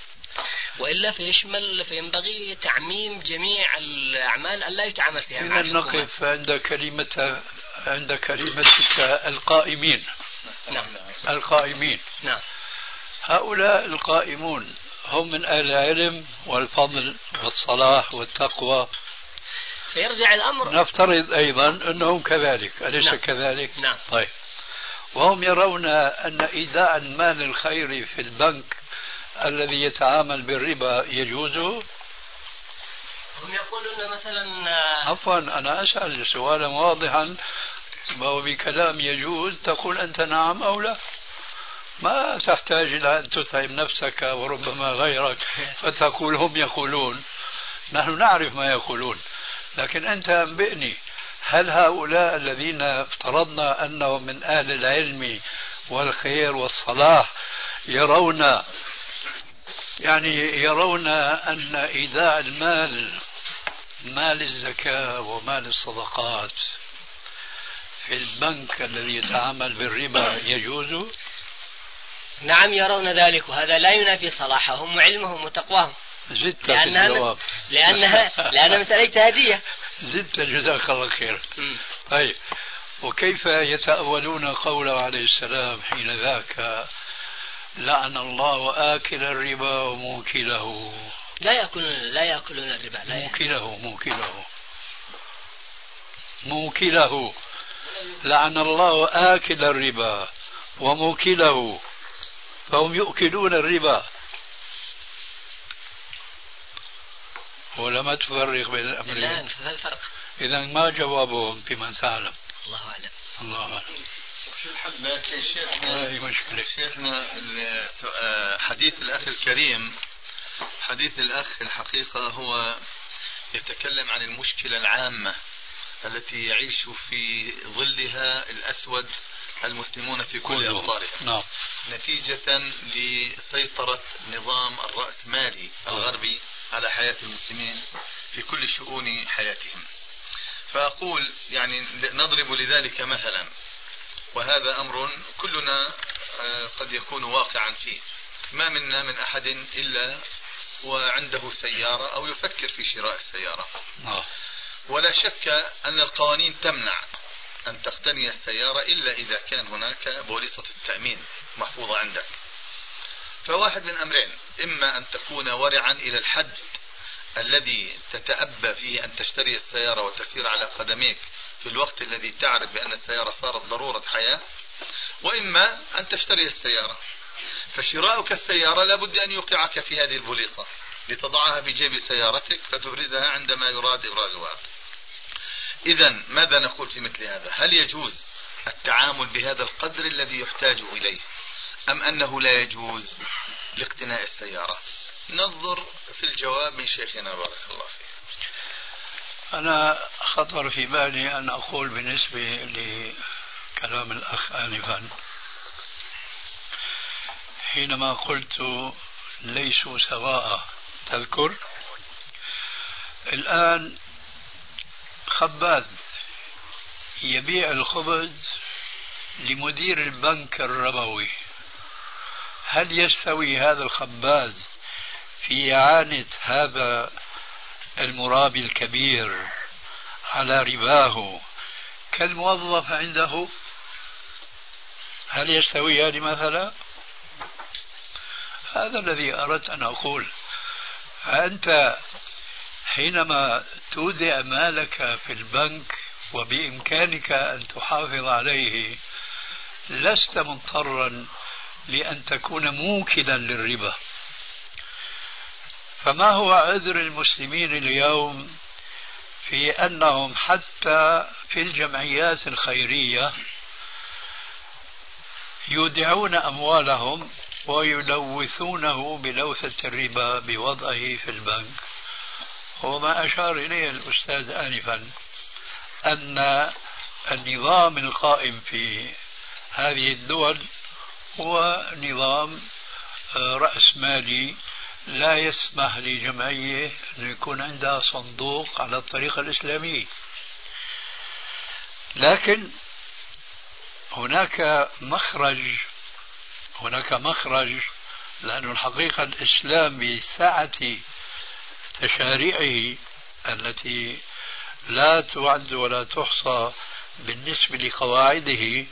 وإلا فيشمل فينبغي تعميم جميع الأعمال الا يتعامل فيها إذا نقف عند كلمة عند كلمتك القائمين. نعم. القائمين. نعم. هؤلاء القائمون هم من أهل العلم والفضل والصلاح والتقوى. فيرجع الأمر. نفترض أيضا أنهم كذلك. أليس نعم. كذلك؟ نعم. طيب. وهم يرون أن إيداع المال الخيري في البنك الذي يتعامل بالربا يجوز؟ هم يقولون مثلا عفوا أنا أسأل سؤالا واضحا وهو بكلام يجوز؟ تقول أنت نعم أو لا. ما تحتاج إلى أن تتعب نفسك وربما غيرك فتقول هم يقولون. نحن نعرف ما يقولون. لكن أنت أنبئني هل هؤلاء الذين افترضنا أنهم من أهل العلم والخير والصلاح يرون يعني يرون أن إيداع المال مال الزكاة ومال الصدقات في البنك الذي يتعامل بالربا يجوز؟ نعم يرون ذلك. وهذا لا ينافي صلاحهم وعلمهم وتقواهم. زدت لأنها في الجواب. مس... لأنها لأنها مسألة اجتهادية زدت جزاك الله خير. طيب. وكيف يتأولون قوله عليه السلام حين ذاك لعن الله آكل الربا وموكله. لا يأكلون لا يأكلون الربا لا موكله موكله. موكله. لعن الله آكل الربا وموكله. فهم يؤكلون الربا. ولما تفرق بين الأمرين. لا الفرق إذا ما جوابهم بمن تعلم الله أعلم. الله أعلم. لكن شيخنا هذه مشكلة. شيخنا حديث الأخ الكريم حديث الأخ الحقيقة هو يتكلم عن المشكلة العامة التي يعيش في ظلها الأسود المسلمون في كل أوطارهم نعم. نتيجة لسيطرة نظام الرأسمالي الغربي على حياة المسلمين في كل شؤون حياتهم. فأقول يعني نضرب لذلك مثلا. وهذا أمر كلنا آه، قد يكون واقعا فيه. ما منا من أحد إلا وعنده سيارة أو يفكر في شراء السيارة. آه. ولا شك أن القوانين تمنع أن تقتني السيارة إلا إذا كان هناك بوليصة التأمين محفوظة عندك. فواحد من أمرين. إما أن تكون ورعا إلى الحد الذي تتأبى فيه أن تشتري السيارة وتسير على قدميك في الوقت الذي تعرف بأن السيارة صارت ضرورة حياة وإما أن تشتري السيارة. فشراؤك السيارة لابد أن يوقعك في هذه البوليصة. لتضعها في جيب سيارتك فتبرزها عندما يراد إبرازها إذا ماذا نقول في مثل هذا؟ هل يجوز التعامل بهذا القدر الذي يحتاج إليه؟ أم أنه لا يجوز لاقتناء السيارة؟ ننظر في الجواب من شيخنا بارك الله فيه أنا خطر في بالي أن أقول بالنسبة لكلام الأخ آنفا. حينما قلت ليسوا سواء تذكر؟ الآن خباز يبيع الخبز لمدير البنك الربوي. هل يستوي هذا الخباز في إعانة هذا المرابي الكبير على رباه. كالموظف عنده هل يستويان مثلا هذا الذي أردت أن أقول. فأنت حينما تودع مالك في البنك وبإمكانك أن تحافظ عليه لست مضطرا لأن تكون موكلا للربا. فما هو عذر المسلمين اليوم في أنهم حتى في الجمعيات الخيرية يودعون أموالهم ويلوثونه بلوثة الربا بوضعه في البنك؟ هو ما أشار إليه الأستاذ آنفا أن النظام القائم في هذه الدول هو نظام آه، رأسمالي لا يسمح لجمعية أن يكون عندها صندوق على الطريقة الإسلامية. لكن هناك مخرج هناك مخرج لأن الحقيقة الإسلام بسعة تشاريعه التي لا تعد ولا تحصى بالنسبة لقواعده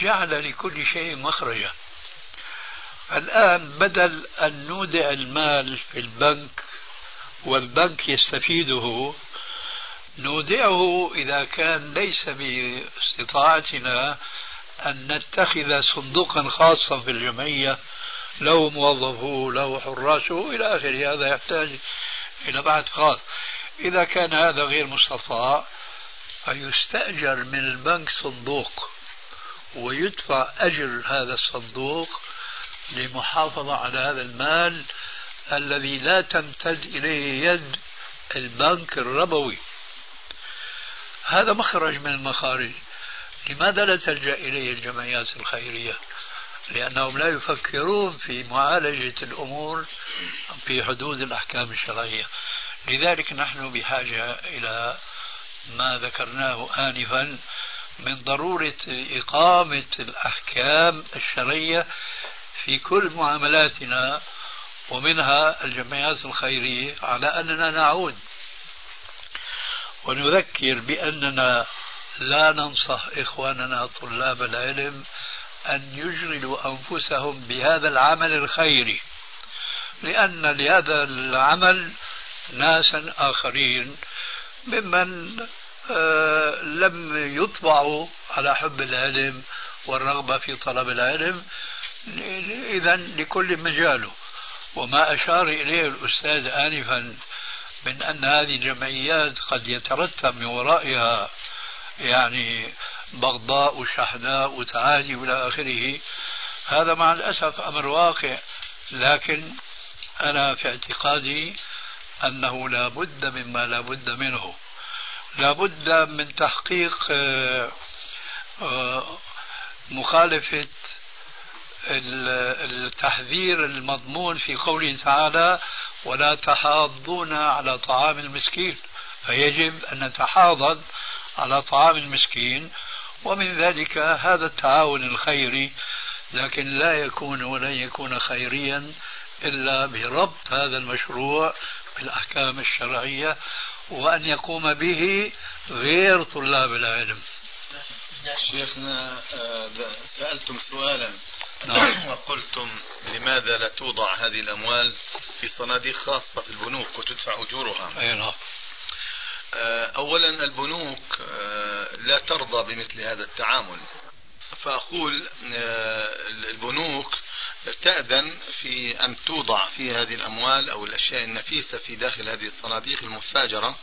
جعل لكل شيء مخرجا. الآن بدل أن نودع المال في البنك والبنك يستفيده نودعه إذا كان ليس باستطاعتنا أن نتخذ صندوقا خاصا في الجمعية له موظفه له حراسه إلى آخره. هذا يحتاج إلى بحث خاص. إذا كان هذا غير مستطاع فيستأجر من البنك صندوق ويدفع أجر هذا الصندوق للمحافظة على هذا المال الذي لا تمتد إليه يد البنك الربوي. هذا مخرج من المخارج. لماذا لا تلجأ إليه الجمعيات الخيرية؟ لأنهم لا يفكرون في معالجة الأمور في حدود الأحكام الشرعية. لذلك نحن بحاجة إلى ما ذكرناه آنفا من ضرورة إقامة الأحكام الشرعية في كل معاملاتنا ومنها الجمعيات الخيرية على أننا نعود. ونذكر بأننا لا ننصح إخواننا طلاب العلم أن يشغلوا أنفسهم بهذا العمل الخيري لأن لهذا العمل ناسا آخرين ممن آه، لم يطبعوا على حب العلم والرغبة في طلب العلم إذا لكل مجاله. وما أشار إليه الأستاذ آنفا من أن هذه الجمعيات قد يترتب من ورائها يعني بغضاء وشحناء وتعادي والى آخره. هذا مع الأسف أمر واقع لكن أنا في اعتقادي أنه لا بد مما لا بد منه. لا بد من تحقيق آه، مخالفة التحذير المضمون في قوله تعالى ولا تحاضون على طعام المسكين فيجب أن نتحاضد على طعام المسكين ومن ذلك هذا التعاون الخيري لكن لا يكون ولن يكون خيريا إلا بربط هذا المشروع بالأحكام الشرعية وأن يقوم به غير طلاب العلم. شيخنا آه، سألتم سؤالا نعم. وقلتم لماذا لا توضع هذه الأموال في صناديق خاصة في البنوك وتدفع أجورها؟ أي نعم. آه، اولا البنوك آه، لا ترضى بمثل هذا التعامل. فأقول آه، البنوك تأذن في أن توضع في هذه الأموال أو الأشياء النفيسة في داخل هذه الصناديق المفاجرة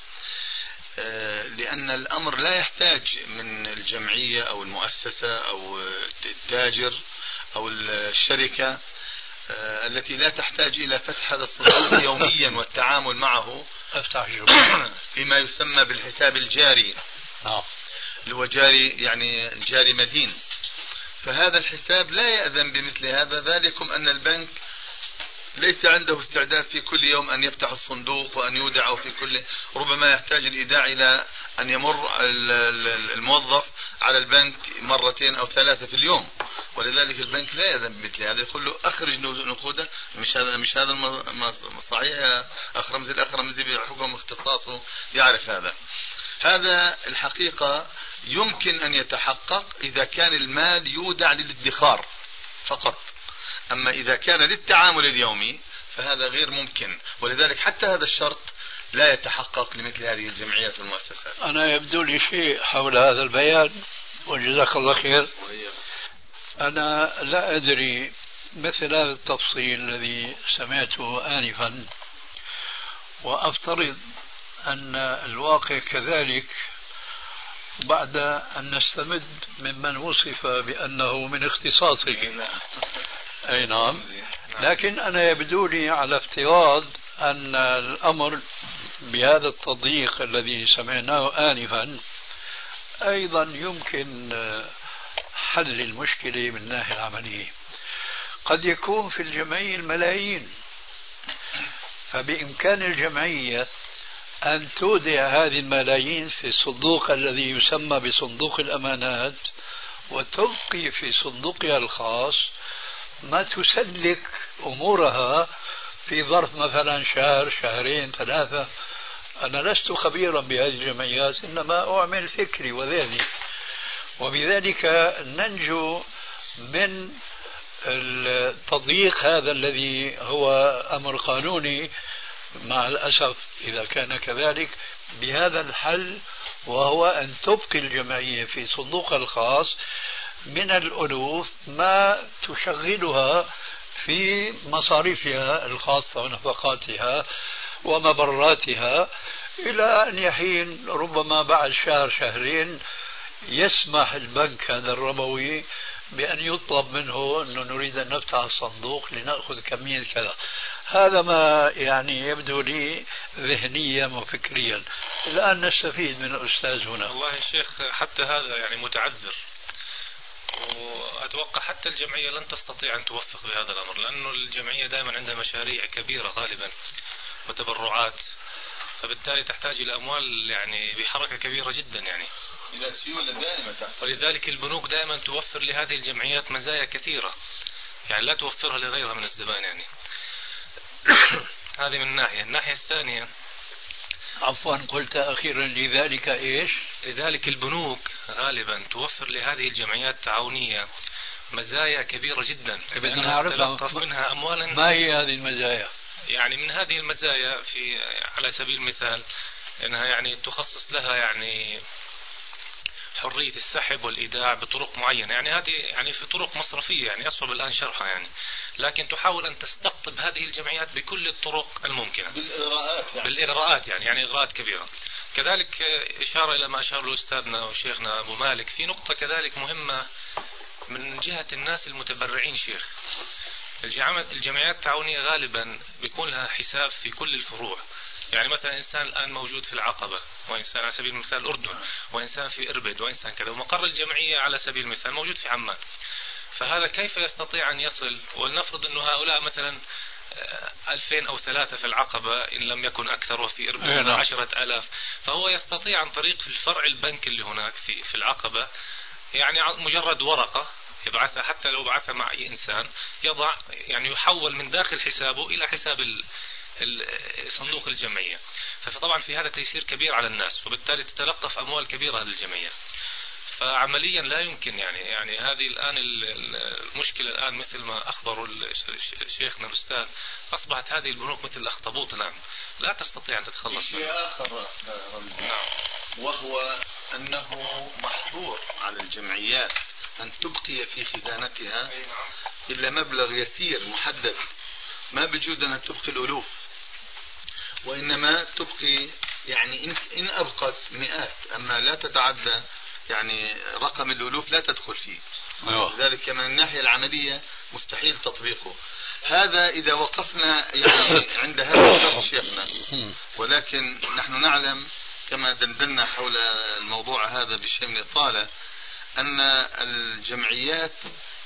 لأن الأمر لا يحتاج من الجمعية أو المؤسسة أو التاجر أو الشركة آه، التي لا تحتاج إلى فتح هذا الصندوق يوميا والتعامل معه أفتح فيما يسمى بالحساب الجاري. نعم. جاري يعني جاري مدين. فهذا الحساب لا يأذن بمثل هذا. ذلكم أن البنك ليس عنده استعداد في كل يوم أن يفتح الصندوق وأن يودع أو في كل ربما يحتاج الإيداع إلى أن يمر الموظف. على البنك مرتين أو ثلاثة في اليوم. ولذلك البنك لا يأذن بمثل هذا. يقول له أخرج نقوده. مش هذا مش هذا صحيح يا أخ رمزي الأخ رمزي بحكم اختصاصه يعرف هذا. هذا الحقيقة يمكن أن يتحقق إذا كان المال يودع للادخار فقط. أما إذا كان للتعامل اليومي فهذا غير ممكن. ولذلك حتى هذا الشرط لا يتحقق لمثل هذه الجمعيات والمؤسسات. أنا يبدو لي شيء حول هذا البيان وجزاك الله خير. أنا لا أدري مثل هذا التفصيل الذي سمعته آنفا وأفترض أن الواقع كذلك بعد أن نستمد ممن وصف بأنه من اختصاصه. أي نعم. لكن أنا يبدو لي على افتراض أن الأمر بهذا التضييق الذي سمعناه آنفا أيضا يمكن حل المشكلة من الناحية العملية. قد يكون في الجمعية الملايين. فبإمكان الجمعية أن تودع هذه الملايين في الصندوق الذي يسمى بصندوق الأمانات وتبقي في صندوقها الخاص ما تسلك أمورها في ظرف مثلا شهر شهرين ثلاثة. أنا لست خبيرا بهذه الجمعيات إنما أعمل فكري وذهني. وبذلك ننجو من التضييق هذا الذي هو أمر قانوني مع الأسف إذا كان كذلك بهذا الحل وهو أن تبقي الجمعية في صندوقها الخاص من الألوف ما تشغلها في مصاريفها الخاصة ونفقاتها ومبراتها إلى أن يحين ربما بعد شهر شهرين يسمح البنك هذا الربوي بأن يطلب منه أنه نريد أن نفتح الصندوق لنأخذ كمية كذا. هذا ما يعني يبدو لي ذهنيا وفكريا. الآن نستفيد من الأستاذ هنا. والله يا شيخ حتى هذا يعني متعذر. وأتوقع حتى الجمعية لن تستطيع أن توفق بهذا الأمر لأنه الجمعية دائما عندها مشاريع كبيرة غالبا. وتبرعات. فبالتالي تحتاج إلى أموال يعني بحركة كبيرة جدا يعني. إلى سيولة دائمة ولذلك البنوك دائما توفر لهذه الجمعيات مزايا كثيرة. يعني لا توفرها لغيرها من الزبائن يعني. هذه من ناحية. الناحية الثانية. عفوا قلت أخيرا لذلك إيش؟ لذلك البنوك غالبا توفر لهذه الجمعيات التعاونية مزايا كبيرة جدا. نعرفها. منها أموالا ما هي هذه المزايا؟ يعني من هذه المزايا في على سبيل المثال إنها يعني تخصص لها يعني حرية السحب والإيداع بطرق معينة. يعني هذه يعني في طرق مصرفية يعني أصعب الآن شرحها يعني. لكن تحاول أن تستقطب هذه الجمعيات بكل الطرق الممكنة. بالإغراءات يعني. بالإغراءات يعني يعني إغراءات كبيرة. كذلك إشارة إلى ما أشار له أستاذنا وشيخنا أبو مالك. في نقطة كذلك مهمة من جهة الناس المتبرعين شيخ. الجمعيات التعاونية غالبا بيكون لها حساب في كل الفروع. يعني مثلا إنسان الآن موجود في العقبة وإنسان على سبيل المثال الأردن وإنسان في إربد وإنسان كذا ومقر الجمعية على سبيل المثال موجود في عمان. فهذا كيف يستطيع أن يصل؟ ولنفرض أنه هؤلاء مثلا آه، ألفين أو ثلاثة في العقبة إن لم يكن أكثر وفي إربد نعم. عشرة ألاف. فهو يستطيع عن طريق الفرع البنك اللي هناك في, في العقبة يعني مجرد ورقة يبعثها حتى لو بعثها مع أي إنسان يضع يعني يحول من داخل حسابه إلى حساب صندوق الجمعية. فطبعا في هذا تيسير كبير على الناس وبالتالي تتلقف أموال كبيرة للجمعية فعمليا لا يمكن يعني يعني هذه الآن المشكلة الآن مثل ما أخبروا شيخنا الأستاذ أصبحت هذه البنوك مثل الأخطبوط الآن. لا تستطيع أن تتخلص شيء آخر نعم. وهو أنه محظور على الجمعيات. أن تبقي في خزانتها نعم. إلا مبلغ يسير محدد. ما بجود أنها تبقي الألوف. وإنما تبقي يعني إن, إن أبقت مئات. أما لا تتعدى يعني رقم الألوف لا تدخل فيه. أيوة. ذلك من الناحية العملية مستحيل تطبيقه. هذا إذا وقفنا يعني عند هذا الشرط شيخنا. ولكن نحن نعلم كما دندنا حول الموضوع هذا بشيء من الطالة أن الجمعيات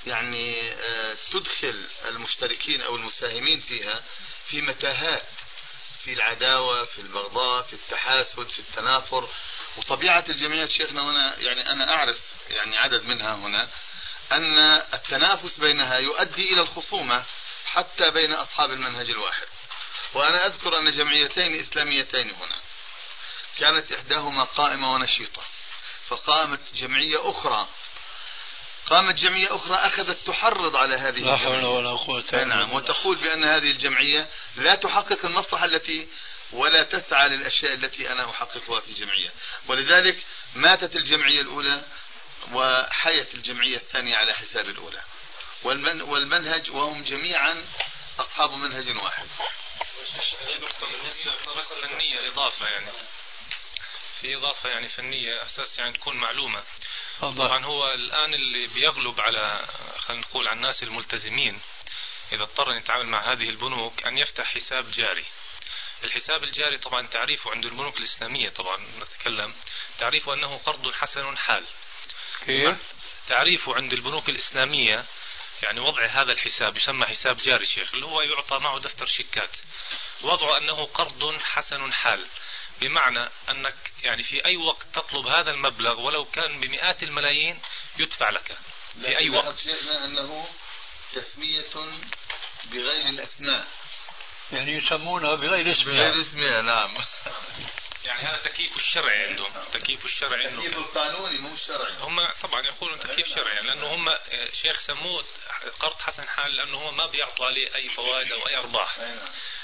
يعني آه، تدخل المشتركين أو المساهمين فيها في متاهات في العداوة في البغضاء في التحاسد في التنافر. وطبيعة الجمعيات شيخنا هنا يعني أنا أعرف يعني عدد منها هنا أن التنافس بينها يؤدي إلى الخصومة حتى بين أصحاب المنهج الواحد. وأنا أذكر أن جمعيتين إسلاميتين هنا كانت إحداهما قائمة ونشيطة. فقامت جمعية أخرى. قامت جمعية أخرى أخذت تحرض على هذه لا حول ولا قوة نعم وتقول بأن هذه الجمعية لا تحقق المصلحة التي ولا تسعى للأشياء التي أنا أحققها في الجمعية ولذلك ماتت الجمعية الأولى وحيت الجمعية الثانية على حساب الأولى. والمن والمنهج وهم جميعا أصحاب منهج واحد. بس فنية إضافة يعني. في إضافة يعني فنية أساس يعني تكون معلومة. طبعا هو الآن اللي بيغلب على خلينا نقول على الناس الملتزمين إذا اضطر أن يتعامل مع هذه البنوك أن يفتح حساب جاري. الحساب الجاري طبعا تعريفه عند البنوك الإسلامية طبعا نتكلم. تعريفه أنه قرض حسن حال. كيف؟ تعريفه عند البنوك الإسلامية يعني وضع هذا الحساب يسمى حساب جاري شيخ اللي هو يعطى معه دفتر شيكات. وضعه أنه قرض حسن حال. بمعنى أنك يعني في أي وقت تطلب هذا المبلغ ولو كان بمئات الملايين يدفع لك. في أي وقت. شيخنا أنه تسمية بغير الأسماء. يعني يسمونها بغير اسمها بغير اسمها نعم. يعني هذا تكييف الشرعي عندهم. تكييف الشرعي تكييف القانوني مو الشرعي هم طبعا يقولون تكييف شرعي لأنه هم آه، شيخ سموه قرض حسن حال لأنه هم ما بيعطوا عليه أي فوائد أو أي أرباح.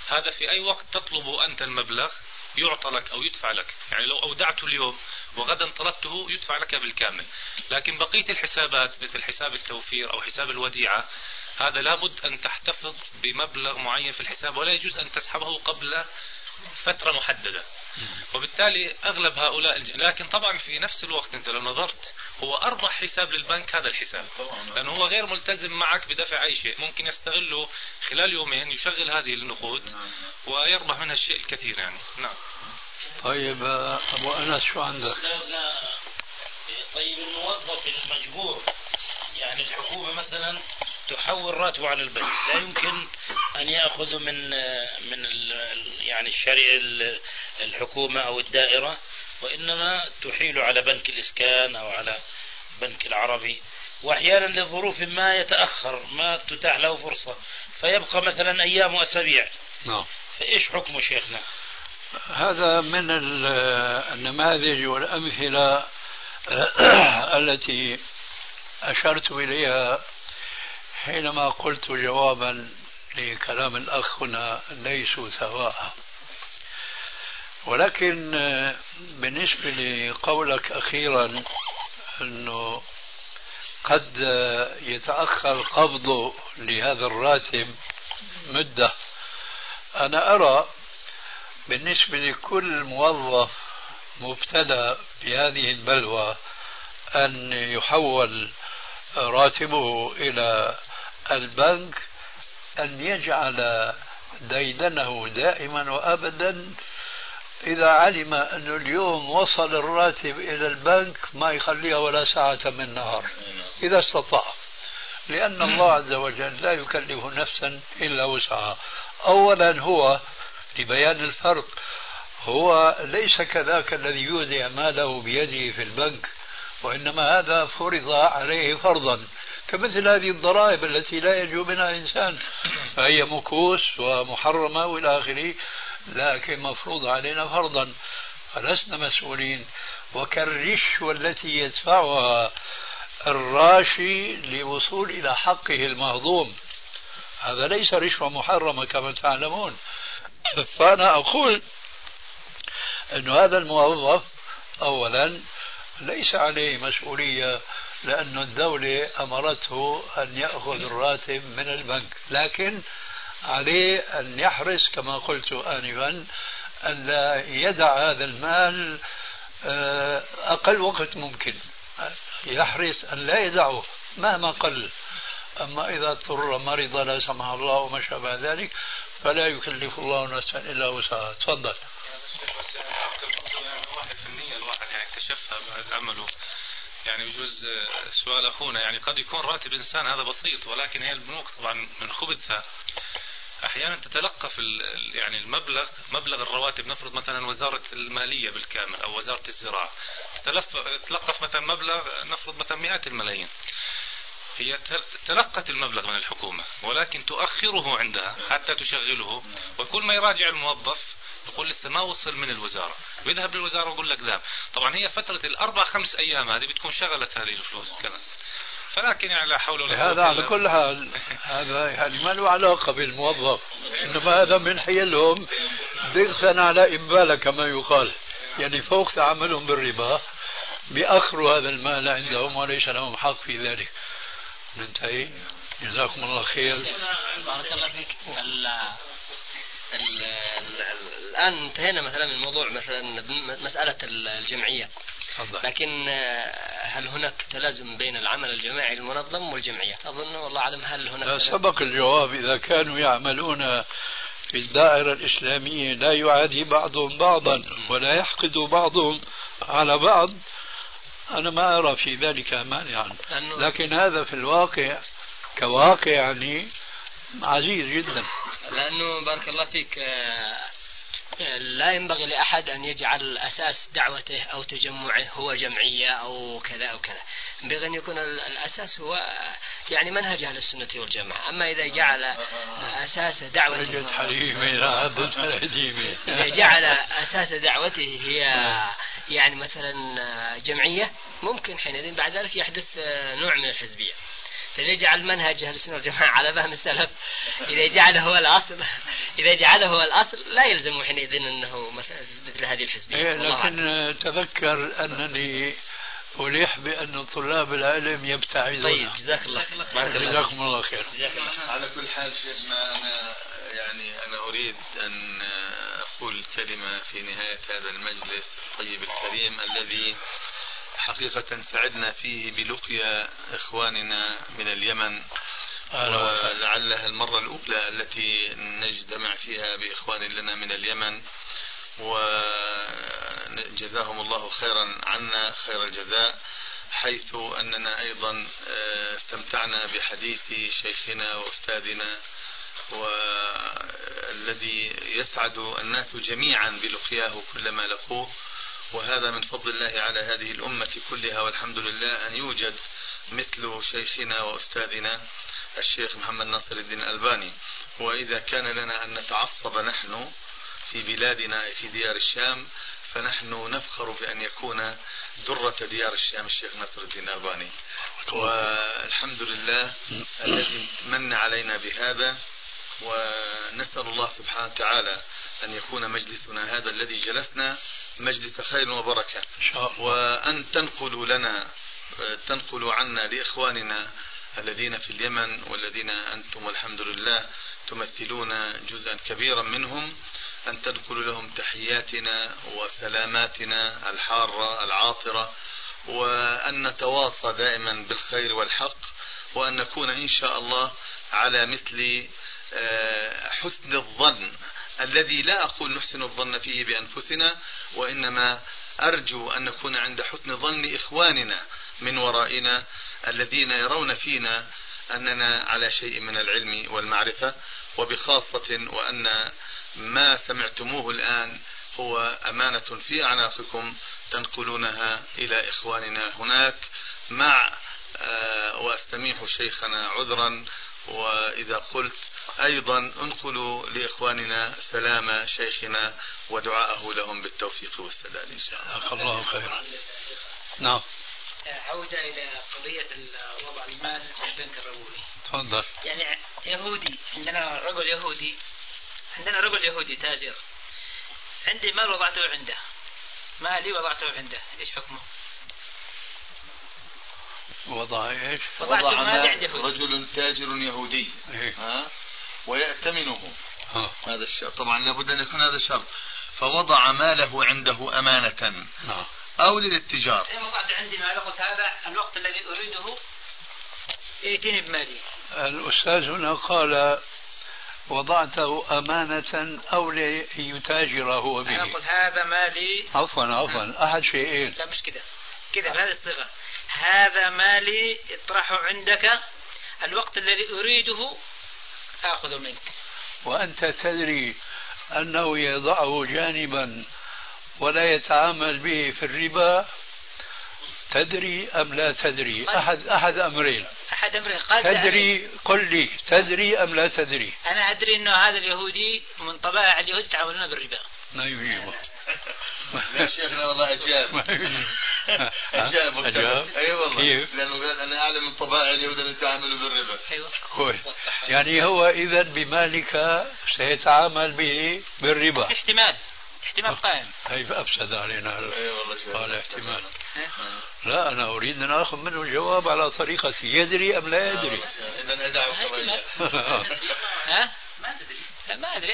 هذا في أي وقت تطلب أنت المبلغ يعطى لك أو يدفع لك. يعني لو اودعته اليوم وغدا طلبته يدفع لك بالكامل. لكن بقية الحسابات مثل حساب التوفير أو حساب الوديعة هذا لابد أن تحتفظ بمبلغ معين في الحساب ولا يجوز أن تسحبه قبل فترة محددة. وبالتالي أغلب هؤلاء لكن طبعا في نفس الوقت أنت لو نظرت هو أربح حساب للبنك هذا الحساب. لأنه هو غير ملتزم معك بدفع أي شيء. ممكن يستغله خلال يومين يشغل هذه النقود ويربح منها الشيء الكثير يعني. نعم. طيب أبو أنس شو عندك؟ طيب الموظف المجبور يعني الحكومة مثلا تحول راتبه على البنك لا يمكن أن يأخذ من من يعني الشريعة الحكومة أو الدائرة وإنما تحيل على بنك الإسكان أو على بنك العربي. وأحيانا لظروف ما يتأخر ما تتاح له فرصة. فيبقى مثلا أيام وأسابيع. نعم. فإيش حكمه شيخنا؟ هذا من النماذج والأمثلة التي أشرت إليها حينما قلت جوابا لكلام الأخ هنا ليسوا سواء. ولكن بالنسبة لقولك أخيرا أنه قد يتأخر قبضه لهذا الراتب مدة. أنا أرى بالنسبة لكل موظف مبتلى بهذه البلوى أن يحول راتبه إلى البنك أن يجعل ديدنه دائما وأبدا. إذا علم أنه اليوم وصل الراتب إلى البنك ما يخليها ولا ساعة من نهار إذا استطاع. لأن الله عز وجل لا يكلف نفسا إلا وسعها. أولا هو لبيان الفرق. هو ليس كذاك الذي يودع ماله بيده في البنك وإنما هذا فرض عليه فرضا. كمثل هذه الضرائب التي لا ينجو منها إنسان فهي مكوس ومحرمة وإلى آخره لكن مفروض علينا فرضا. فلسنا مسؤولين. وكالرشوة التي يدفعها الراشي للوصول إلى حقه المهضوم. هذا ليس رشوة محرمة كما تعلمون. فأنا أقول أن هذا الموظف أولا ليس عليه مسؤولية لأن الدولة أمرته أن يأخذ الراتب من البنك لكن عليه أن يحرص كما قلت آنفا أن لا يدع هذا المال آه، أقل وقت ممكن. يحرص أن لا يدعه مهما قل. أما إذا اضطر مرض لا سمح الله وما شابه ذلك فلا يكلف الله نفسا إلا وسعها. تفضل. واحد في النية الواحد يعني اكتشفها بعد عمله يعني بجوز سؤال اخونا يعني قد يكون راتب انسان هذا بسيط ولكن هي البنوك طبعا من خبثها أحيانا تتلقف يعني المبلغ مبلغ الرواتب نفرض مثلا وزاره الماليه بالكامل أو وزاره الزراعه تتلقف مثلا مبلغ نفرض مثلا مئات الملايين هي تلقت المبلغ من الحكومة ولكن تؤخره عندها حتى تشغله وكل ما يراجع الموظف يقول لسه ما وصل من الوزارة. ويذهب للوزارة ويقول لك ذهب. طبعا هي فترة الأربع خمس أيام هذه بتكون شغلت هذه الفلوس. كذا فلكن يعني لا حول ولا قوة هذا على كل حال هذا يعني ما له علاقة بالموظف. إنما هذا من حيلهم. ضغطا على إبالة كما يقال. يعني فوق تعاملهم بالربا. بأخروا هذا المال عندهم وليس لهم حق في ذلك. ننتهي. جزاكم الله خير. بارك الله فيك. الآن انتهينا مثلا من موضوع مثلا مسألة الجمعية. لكن آه، هل هناك تلازم بين العمل الجماعي المنظم والجمعيات أظن والله أعلم هل هناك لا سبق الجواب إذا كانوا يعملون في الدائرة الإسلامية لا يعادي بعضهم بعضا ولا يحقد بعضهم على بعض. أنا ما أرى في ذلك مانعا. لكن هذا في الواقع كواقع يعني عزيز جدا. لأنه بارك الله فيك آه، لا ينبغي لأحد أن يجعل أساس دعوته أو تجمعه هو جمعية أو كذا أو كذا. ينبغي أن يكون الأساس هو يعني منهج أهل السنة والجماعة. أما إذا جعل أساس دعوته إذا جعل أساس دعوته هي يعني مثلا جمعية ممكن حينئذ بعد ذلك يحدث نوع من الحزبية. فإذا جعل منهج أهل السنة والجماعة على فهم السلف إذا جعله هو الأصل إذا جعله هو الأصل لا يلزم حينئذ أنه مثل هذه الحزبية. إيه لكن تذكر أنني أليح بأن طلاب العلم يبتعدون. طيب جزاك الله الله جزاكم الله خير. جزاك الله على كل حال شيخنا أنا يعني أنا أريد أن أقول كلمة في نهاية هذا المجلس الطيب الكريم الذي حقيقة سعدنا فيه بلقيا إخواننا من اليمن ولعلها المرة الأولى التي نجتمع فيها بإخوان لنا من اليمن وجزاهم الله خيرا عنا خير الجزاء حيث أننا أيضا آه، استمتعنا بحديث شيخنا وأستاذنا والذي يسعد الناس جميعا بلقياه كلما لقوه. وهذا من فضل الله على هذه الأمة كلها والحمد لله أن يوجد مثل شيخنا وأستاذنا الشيخ محمد ناصر الدين الألباني. وإذا كان لنا أن نتعصب نحن في بلادنا في ديار الشام فنحن نفخر بأن يكون درة ديار الشام الشيخ ناصر الدين الألباني. والحمد لله الذي من علينا بهذا. ونسأل الله سبحانه وتعالى أن يكون مجلسنا هذا الذي جلسنا مجلس خير وبركة. وأن تنقلوا لنا تنقلوا عنا لإخواننا الذين في اليمن والذين أنتم والحمد لله تمثلون جزءا كبيرا منهم. أن تنقلوا لهم تحياتنا وسلاماتنا الحارة العاطرة. وأن نتواصى دائما بالخير والحق. وأن نكون إن شاء الله على مثل حسن الظن الذي لا أقول نحسن الظن فيه بأنفسنا وإنما أرجو أن نكون عند حسن ظن إخواننا من ورائنا الذين يرون فينا أننا على شيء من العلم والمعرفة وبخاصة وأن ما سمعتموه الآن هو أمانة في أعناقكم تنقلونها إلى إخواننا هناك. مع آه، وأستميح شيخنا عذرا وإذا قلت أيضا انقلوا لإخواننا سلام شيخنا ودعاءه لهم بالتوفيق والسداد إن شاء الله. الله خيرا. نعم. عودة إلى قضية وضع المال في البنك الربوي. تفضل. يعني يهودي عندنا رجل يهودي عندنا رجل يهودي تاجر. عندي مال وضعته عنده؟ مالي وضعته عنده؟ إيش حكمه؟ وضع إيش؟ وضع مالي عند رجل تاجر يهودي. إيه؟ ها؟ ويأتمنه. آه. هذا الشرط. طبعا لابد أن يكون هذا شرط فوضع ماله عنده أمانة. نعم أو للاتجار. وضعت عندي مال قلت هذا الوقت الذي أريده ائتني بمالي. الأستاذ هنا قال وضعته أمانة أو ليتاجر هو به. أنا قلت هذا مالي. عفوا عفوا. أحد شيئين لا مش كده. كده بهذه الصيغة. هذا مالي اطرحه عندك. الوقت الذي أريده آخذه منك. وأنت تدري أنه يضعه جانبا ولا يتعامل به في الربا. تدري أم لا تدري؟ أحد أحد أمرين. أحد أمرين. قد تدري؟ قل لي. تدري أم لا تدري؟ أنا أدري أنه هذا اليهودي من طبائع اليهود يتعاملون بالربا. ما يجيبه. يا شيخنا والله أجاب أي والله. كيف؟ لأنه قال أنا أعلم من طبائع اليهود أن يتعاملوا بالربا. كويس. يعني هو إذا بمالك سيتعامل به بالربا. احتمال. احتمال قائم. كيف أفسد علينا قال احتمال. لا أنا أريد أن آخذ منه الجواب على طريقتي يدري أم لا يدري. إذا أدعو احتمال. ها؟ ما تدري ما أدري.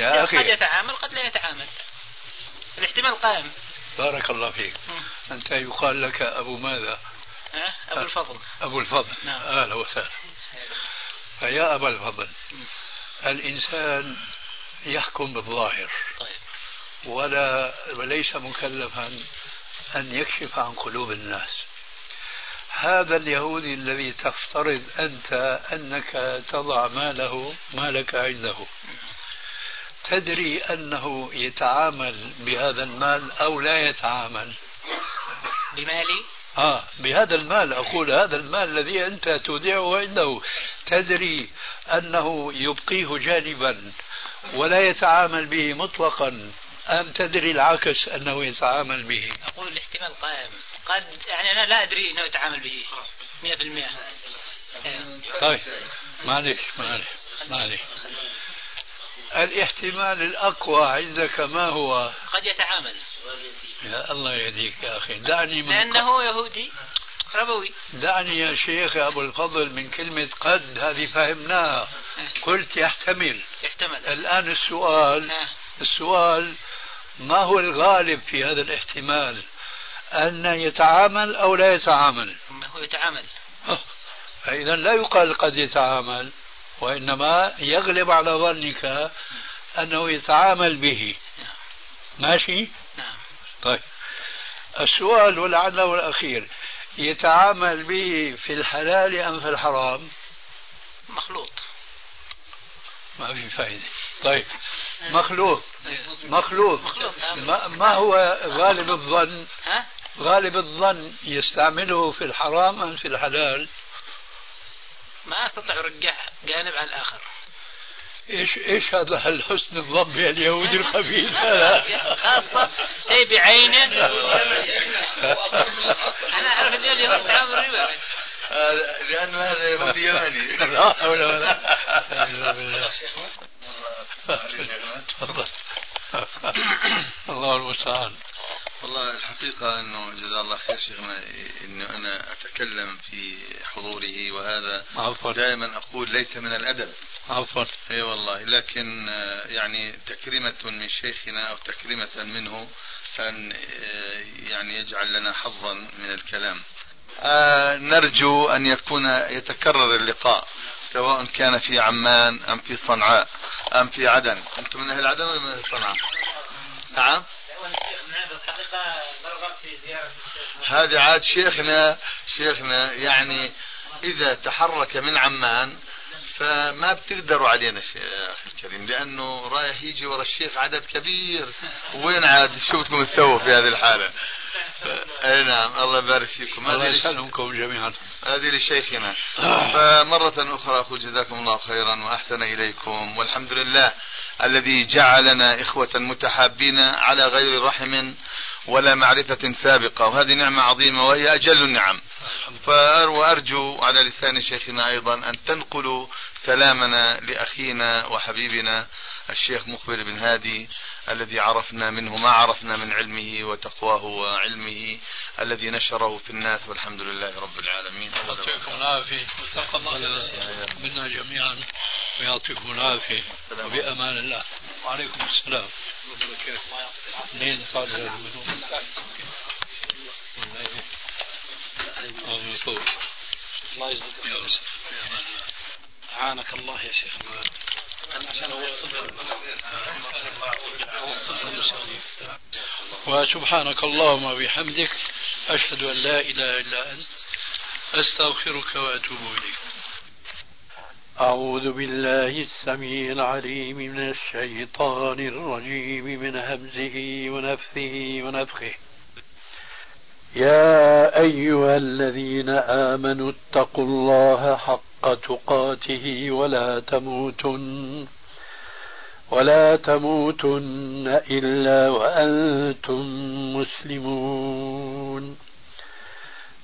يا أخي. قد يتعامل قد لا يتعامل. الاحتمال قائم. بارك الله فيك. أنت يقال لك أبو ماذا؟ ها؟ أبو الفضل. أبو الفضل. نعم. أهلا وسهلا فيا أبا الفضل الإنسان يحكم بالظاهر. طيب. ولا وليس مكلفا أن يكشف عن قلوب الناس. هذا اليهودي الذي تفترض أنت أنك تضع ماله مالك عنده. تدري أنه يتعامل بهذا المال أو لا يتعامل؟ بمالي؟ آه بهذا المال أقول هذا المال الذي أنت تودعه عنده. تدري أنه يبقيه جانبا ولا يتعامل به مطلقا. أم تدري العكس أنه يتعامل به؟ أقول الاحتمال قائم. قد يعني أنا لا أدري أنه يتعامل به. 100% طيب معلش معلش معلش الاحتمال الأقوى عندك ما هو؟ قد يتعامل. يا الله يهديك يا أخي. دعني من لأنه يهودي ربوي. دعني يا شيخ يا أبو الفضل من كلمة قد هذه فهمناها. قلت يحتمل. يحتمل. الآن السؤال. السؤال ما هو الغالب في هذا الاحتمال؟ أن يتعامل أو لا يتعامل؟ هو يتعامل. آه. فإذا لا يقال قد يتعامل. وإنما يغلب على ظنك أنه يتعامل به. ماشي؟ نعم. طيب. السؤال ولعله الأخير يتعامل به في الحلال أم في الحرام؟ مخلوط. ما في فائدة طيب. مخلوط. مخلوط. مخلوط. ما, ما هو غالب الظن؟ غالب الظن يستعمله في الحرام أم في الحلال؟ ما استطيع ارجع جانب عن الآخر. إيش إيش هذا الحسن الظن باليهودي الخبيث هذا خاصة شيء بعينه. أنا أعرف ان اليهود تعامل ربا هذا- يهودي يمني لا حول ولا قوة تفضل. الله المستعان. والله الحقيقة أنه جزاه الله خير شيخنا أنه أنا أتكلم في حضوره وهذا عفوا دائما أقول ليس من الأدب عفوا أي والله لكن آه، يعني تكريمة من شيخنا أو تكريمة منه ان آه، يعني يجعل لنا حظا من الكلام. آه، نرجو أن يكون يتكرر اللقاء سواء كان في عمان أم في صنعاء أم في عدن. أنتم من أهل عدن ولا من أهل صنعاء؟ نعم. هذا عاد شيخنا شيخنا يعني إذا تحرك من عمان فما بتقدروا علينا يا أخي الكريم لأنه رايح يجي ورا الشيخ عدد كبير. وين عاد شو بدكم تسووا في هذه الحالة؟ ف- أي نعم الله يبارك فيكم. الله يسلمكم جميعا. هذه لشيخنا. فمرة أخرى أقول جزاكم الله خيرا وأحسن إليكم والحمد لله. الذي جعلنا إخوة متحابين على غير رحم ولا معرفة سابقة وهذه نعمة عظيمة وهي أجل النعم. وأرجو على لسان شيخنا أيضا أن تنقلوا سلامنا لأخينا وحبيبنا الشيخ مقبل بن هادي الذي عرفنا منه ما عرفنا من علمه وتقواه وعلمه الذي نشره في الناس والحمد لله رب العالمين. يعطيكم العافية. الله منا جميعا. ويعطيكم العافية. وبأمان الله. وعليكم السلام. منين طالع الله يجزيك أعانك الله يا شيخ وسبحانك اللهم وبحمدك أشهد أن لا إله إلا أنت أستغفرك وأتوب إليك. أعوذ بالله السميع العليم من الشيطان الرجيم من همزه ونفثه ونفخه. يا أيها الذين آمنوا اتقوا الله حق تقاته ولا تموتن ولا تموتن إلا وأنتم مسلمون.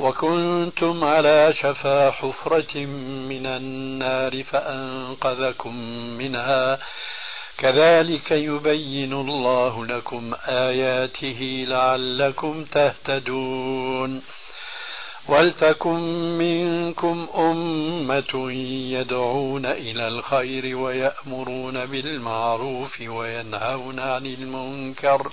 وكنتم على شفا حفرة من النار فأنقذكم منها. كذلك يبين الله لكم آياته لعلكم تهتدون. ولتكن منكم أمة يدعون إلى الخير ويأمرون بالمعروف وينهون عن المنكر.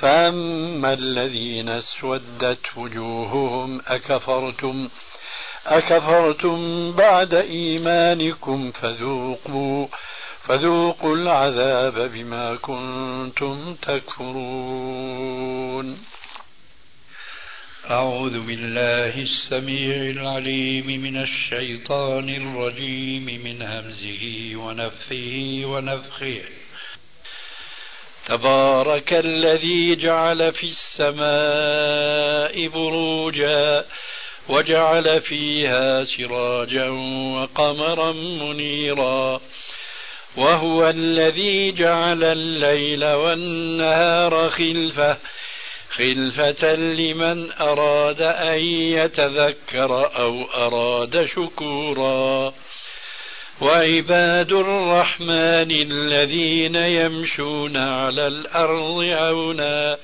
فاما الذين اسودت وجوههم اكفرتم أكفرتم بعد إيمانكم فذوقوا فذوقوا العذاب بما كنتم تكفرون. أعوذ بالله السميع العليم من الشيطان الرجيم من همزه ونفخه ونفخه تبارك الذي جعل في السماء بروجا وجعل فيها سراجا وقمرا منيرا وهو الذي جعل الليل والنهار خلفة خلفة لمن أراد أن يتذكر أو أراد شكورا وعباد الرحمن الذين يمشون على الأرض عونا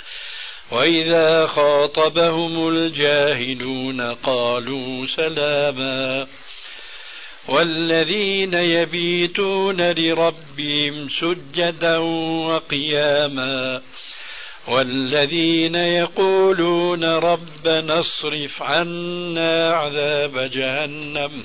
وإذا خاطبهم الجاهلون قالوا سلاما. والذين يبيتون لربهم سجدا وقياما. والذين يقولون ربنا اصرف عنا عذاب جهنم.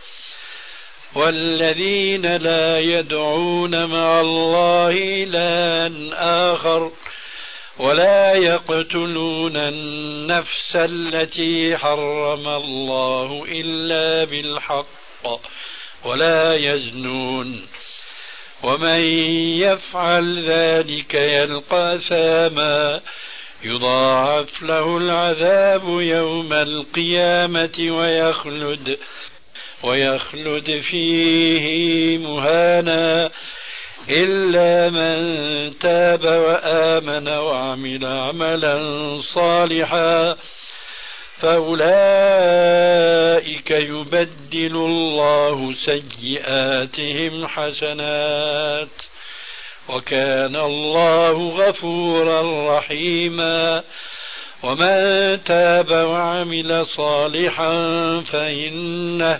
والذين لا يدعون مع الله إلها آخر ولا يقتلون النفس التي حرم الله إلا بالحق ولا يزنون ومن يفعل ذلك يلقى ثاما يضاعف له العذاب يوم القيامة ويخلد ويخلد فيه مهانا إلا من تاب وآمن وعمل عملا صالحا فأولئك يبدل الله سيئاتهم حسنات وكان الله غفورا رحيما ومن تاب وعمل صالحا فإنه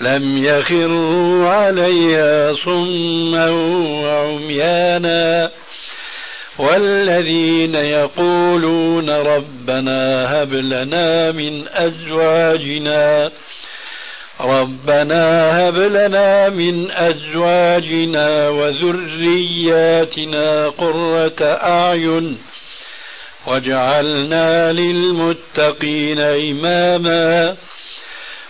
لم يخروا عليها صما وعميانا. والذين يقولون ربنا هب لنا من أزواجنا. ربنا هب لنا من أزواجنا وذرياتنا قرة أعين. واجعلنا للمتقين إماما.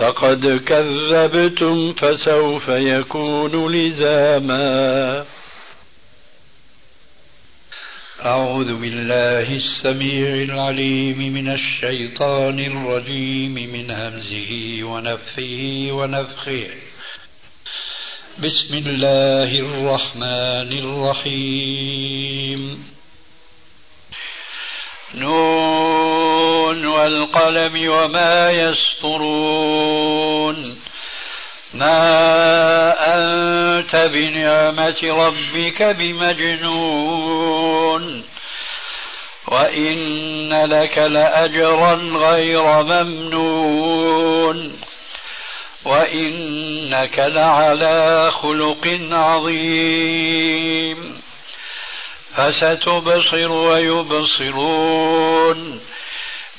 فقد كذبتم فسوف يكون لزاما. أعوذ بالله السميع العليم من الشيطان الرجيم من همزه ونفخه ونفخه. بسم الله الرحمن الرحيم. نون والقلم وما يسطرون. ما أنت بنعمة ربك بمجنون. وإن لك لأجرا غير ممنون. وإنك لعلى خلق عظيم. فستبصر ويبصرون.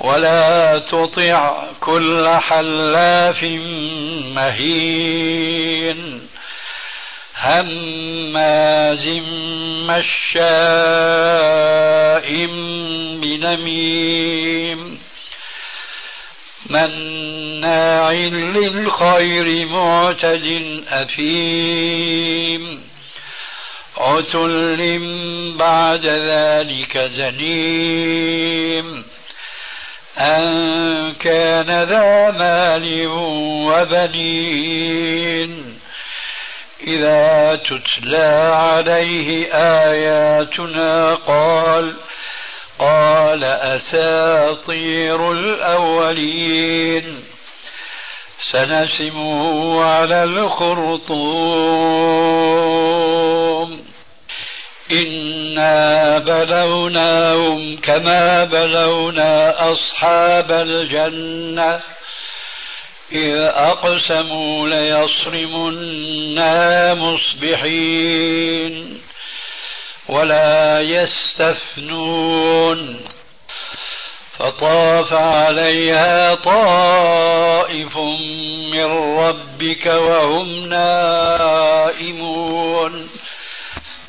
ولا تطع كل حلاف مهين هماز مشاء بنميم مناع للخير معتد أثيم عتل بعد ذلك زنيم أن كان ذا مال وبنين. إذا تتلى عليه آياتنا قال قال أساطير الأولين. سنسمه على الخرطوم. إنا بلوناهم كما بلونا أصحاب الجنة إذ أقسموا ليصرمنا مصبحين ولا يستثنون فطاف عليها طائف من ربك وهم نائمون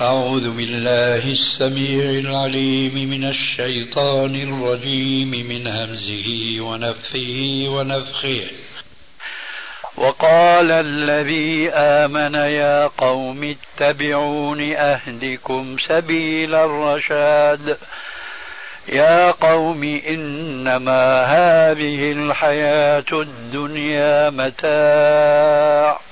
أعوذ بالله السميع العليم من الشيطان الرجيم من همزه ونفخه ونفخه. وقال الذي آمن يا قوم اتبعون أهدكم سبيل الرشاد. يا قوم إنما هذه الحياة الدنيا متاع.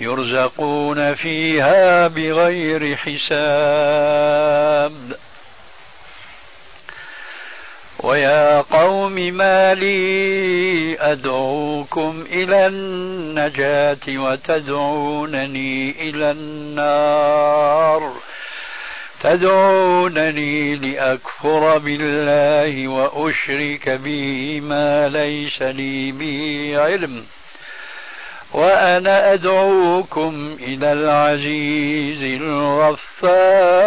يرزقون فيها بغير حساب. ويا قوم ما لي أدعوكم إلى النجاة وتدعونني إلى النار. تدعونني لأكفر بالله وأشرك به ما ليس لي به علم. وأنا أدعوكم إلى العزيز الغفار.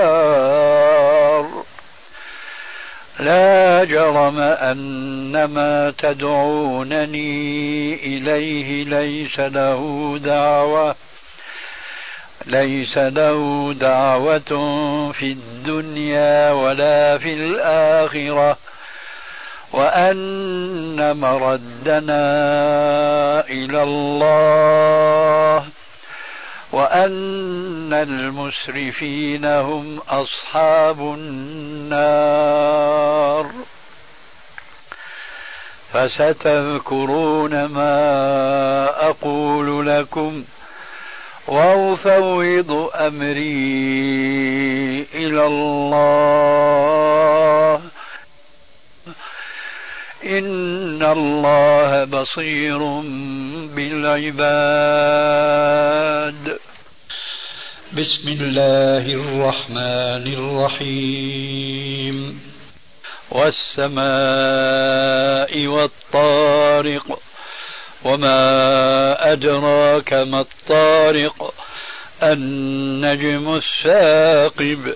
لا جرم أن ما تدعونني إليه ليس له دعوة ليس له دعوة في الدنيا ولا في الآخرة. وأن مردنا إلى الله وأن المسرفين هم أصحاب النار فستذكرون ما أقول لكم وأفوض أمري إلى الله إن الله بصير بالعباد. بسم الله الرحمن الرحيم. والسماء والطارق. وما أدراك ما الطارق. النجم الثاقب.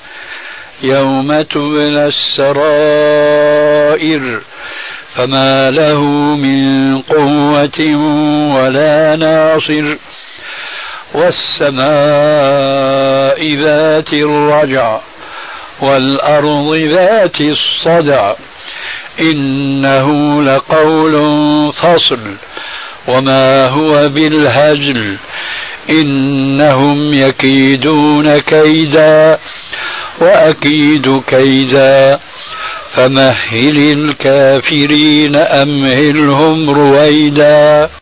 يوم تبلى السرائر فما له من قوة ولا ناصر والسماء ذات الرجع والأرض ذات الصدع إنه لقول فصل وما هو بالهزل إنهم يكيدون كيدا وأكيد كيدا فمهل الكافرين أمهلهم رويدا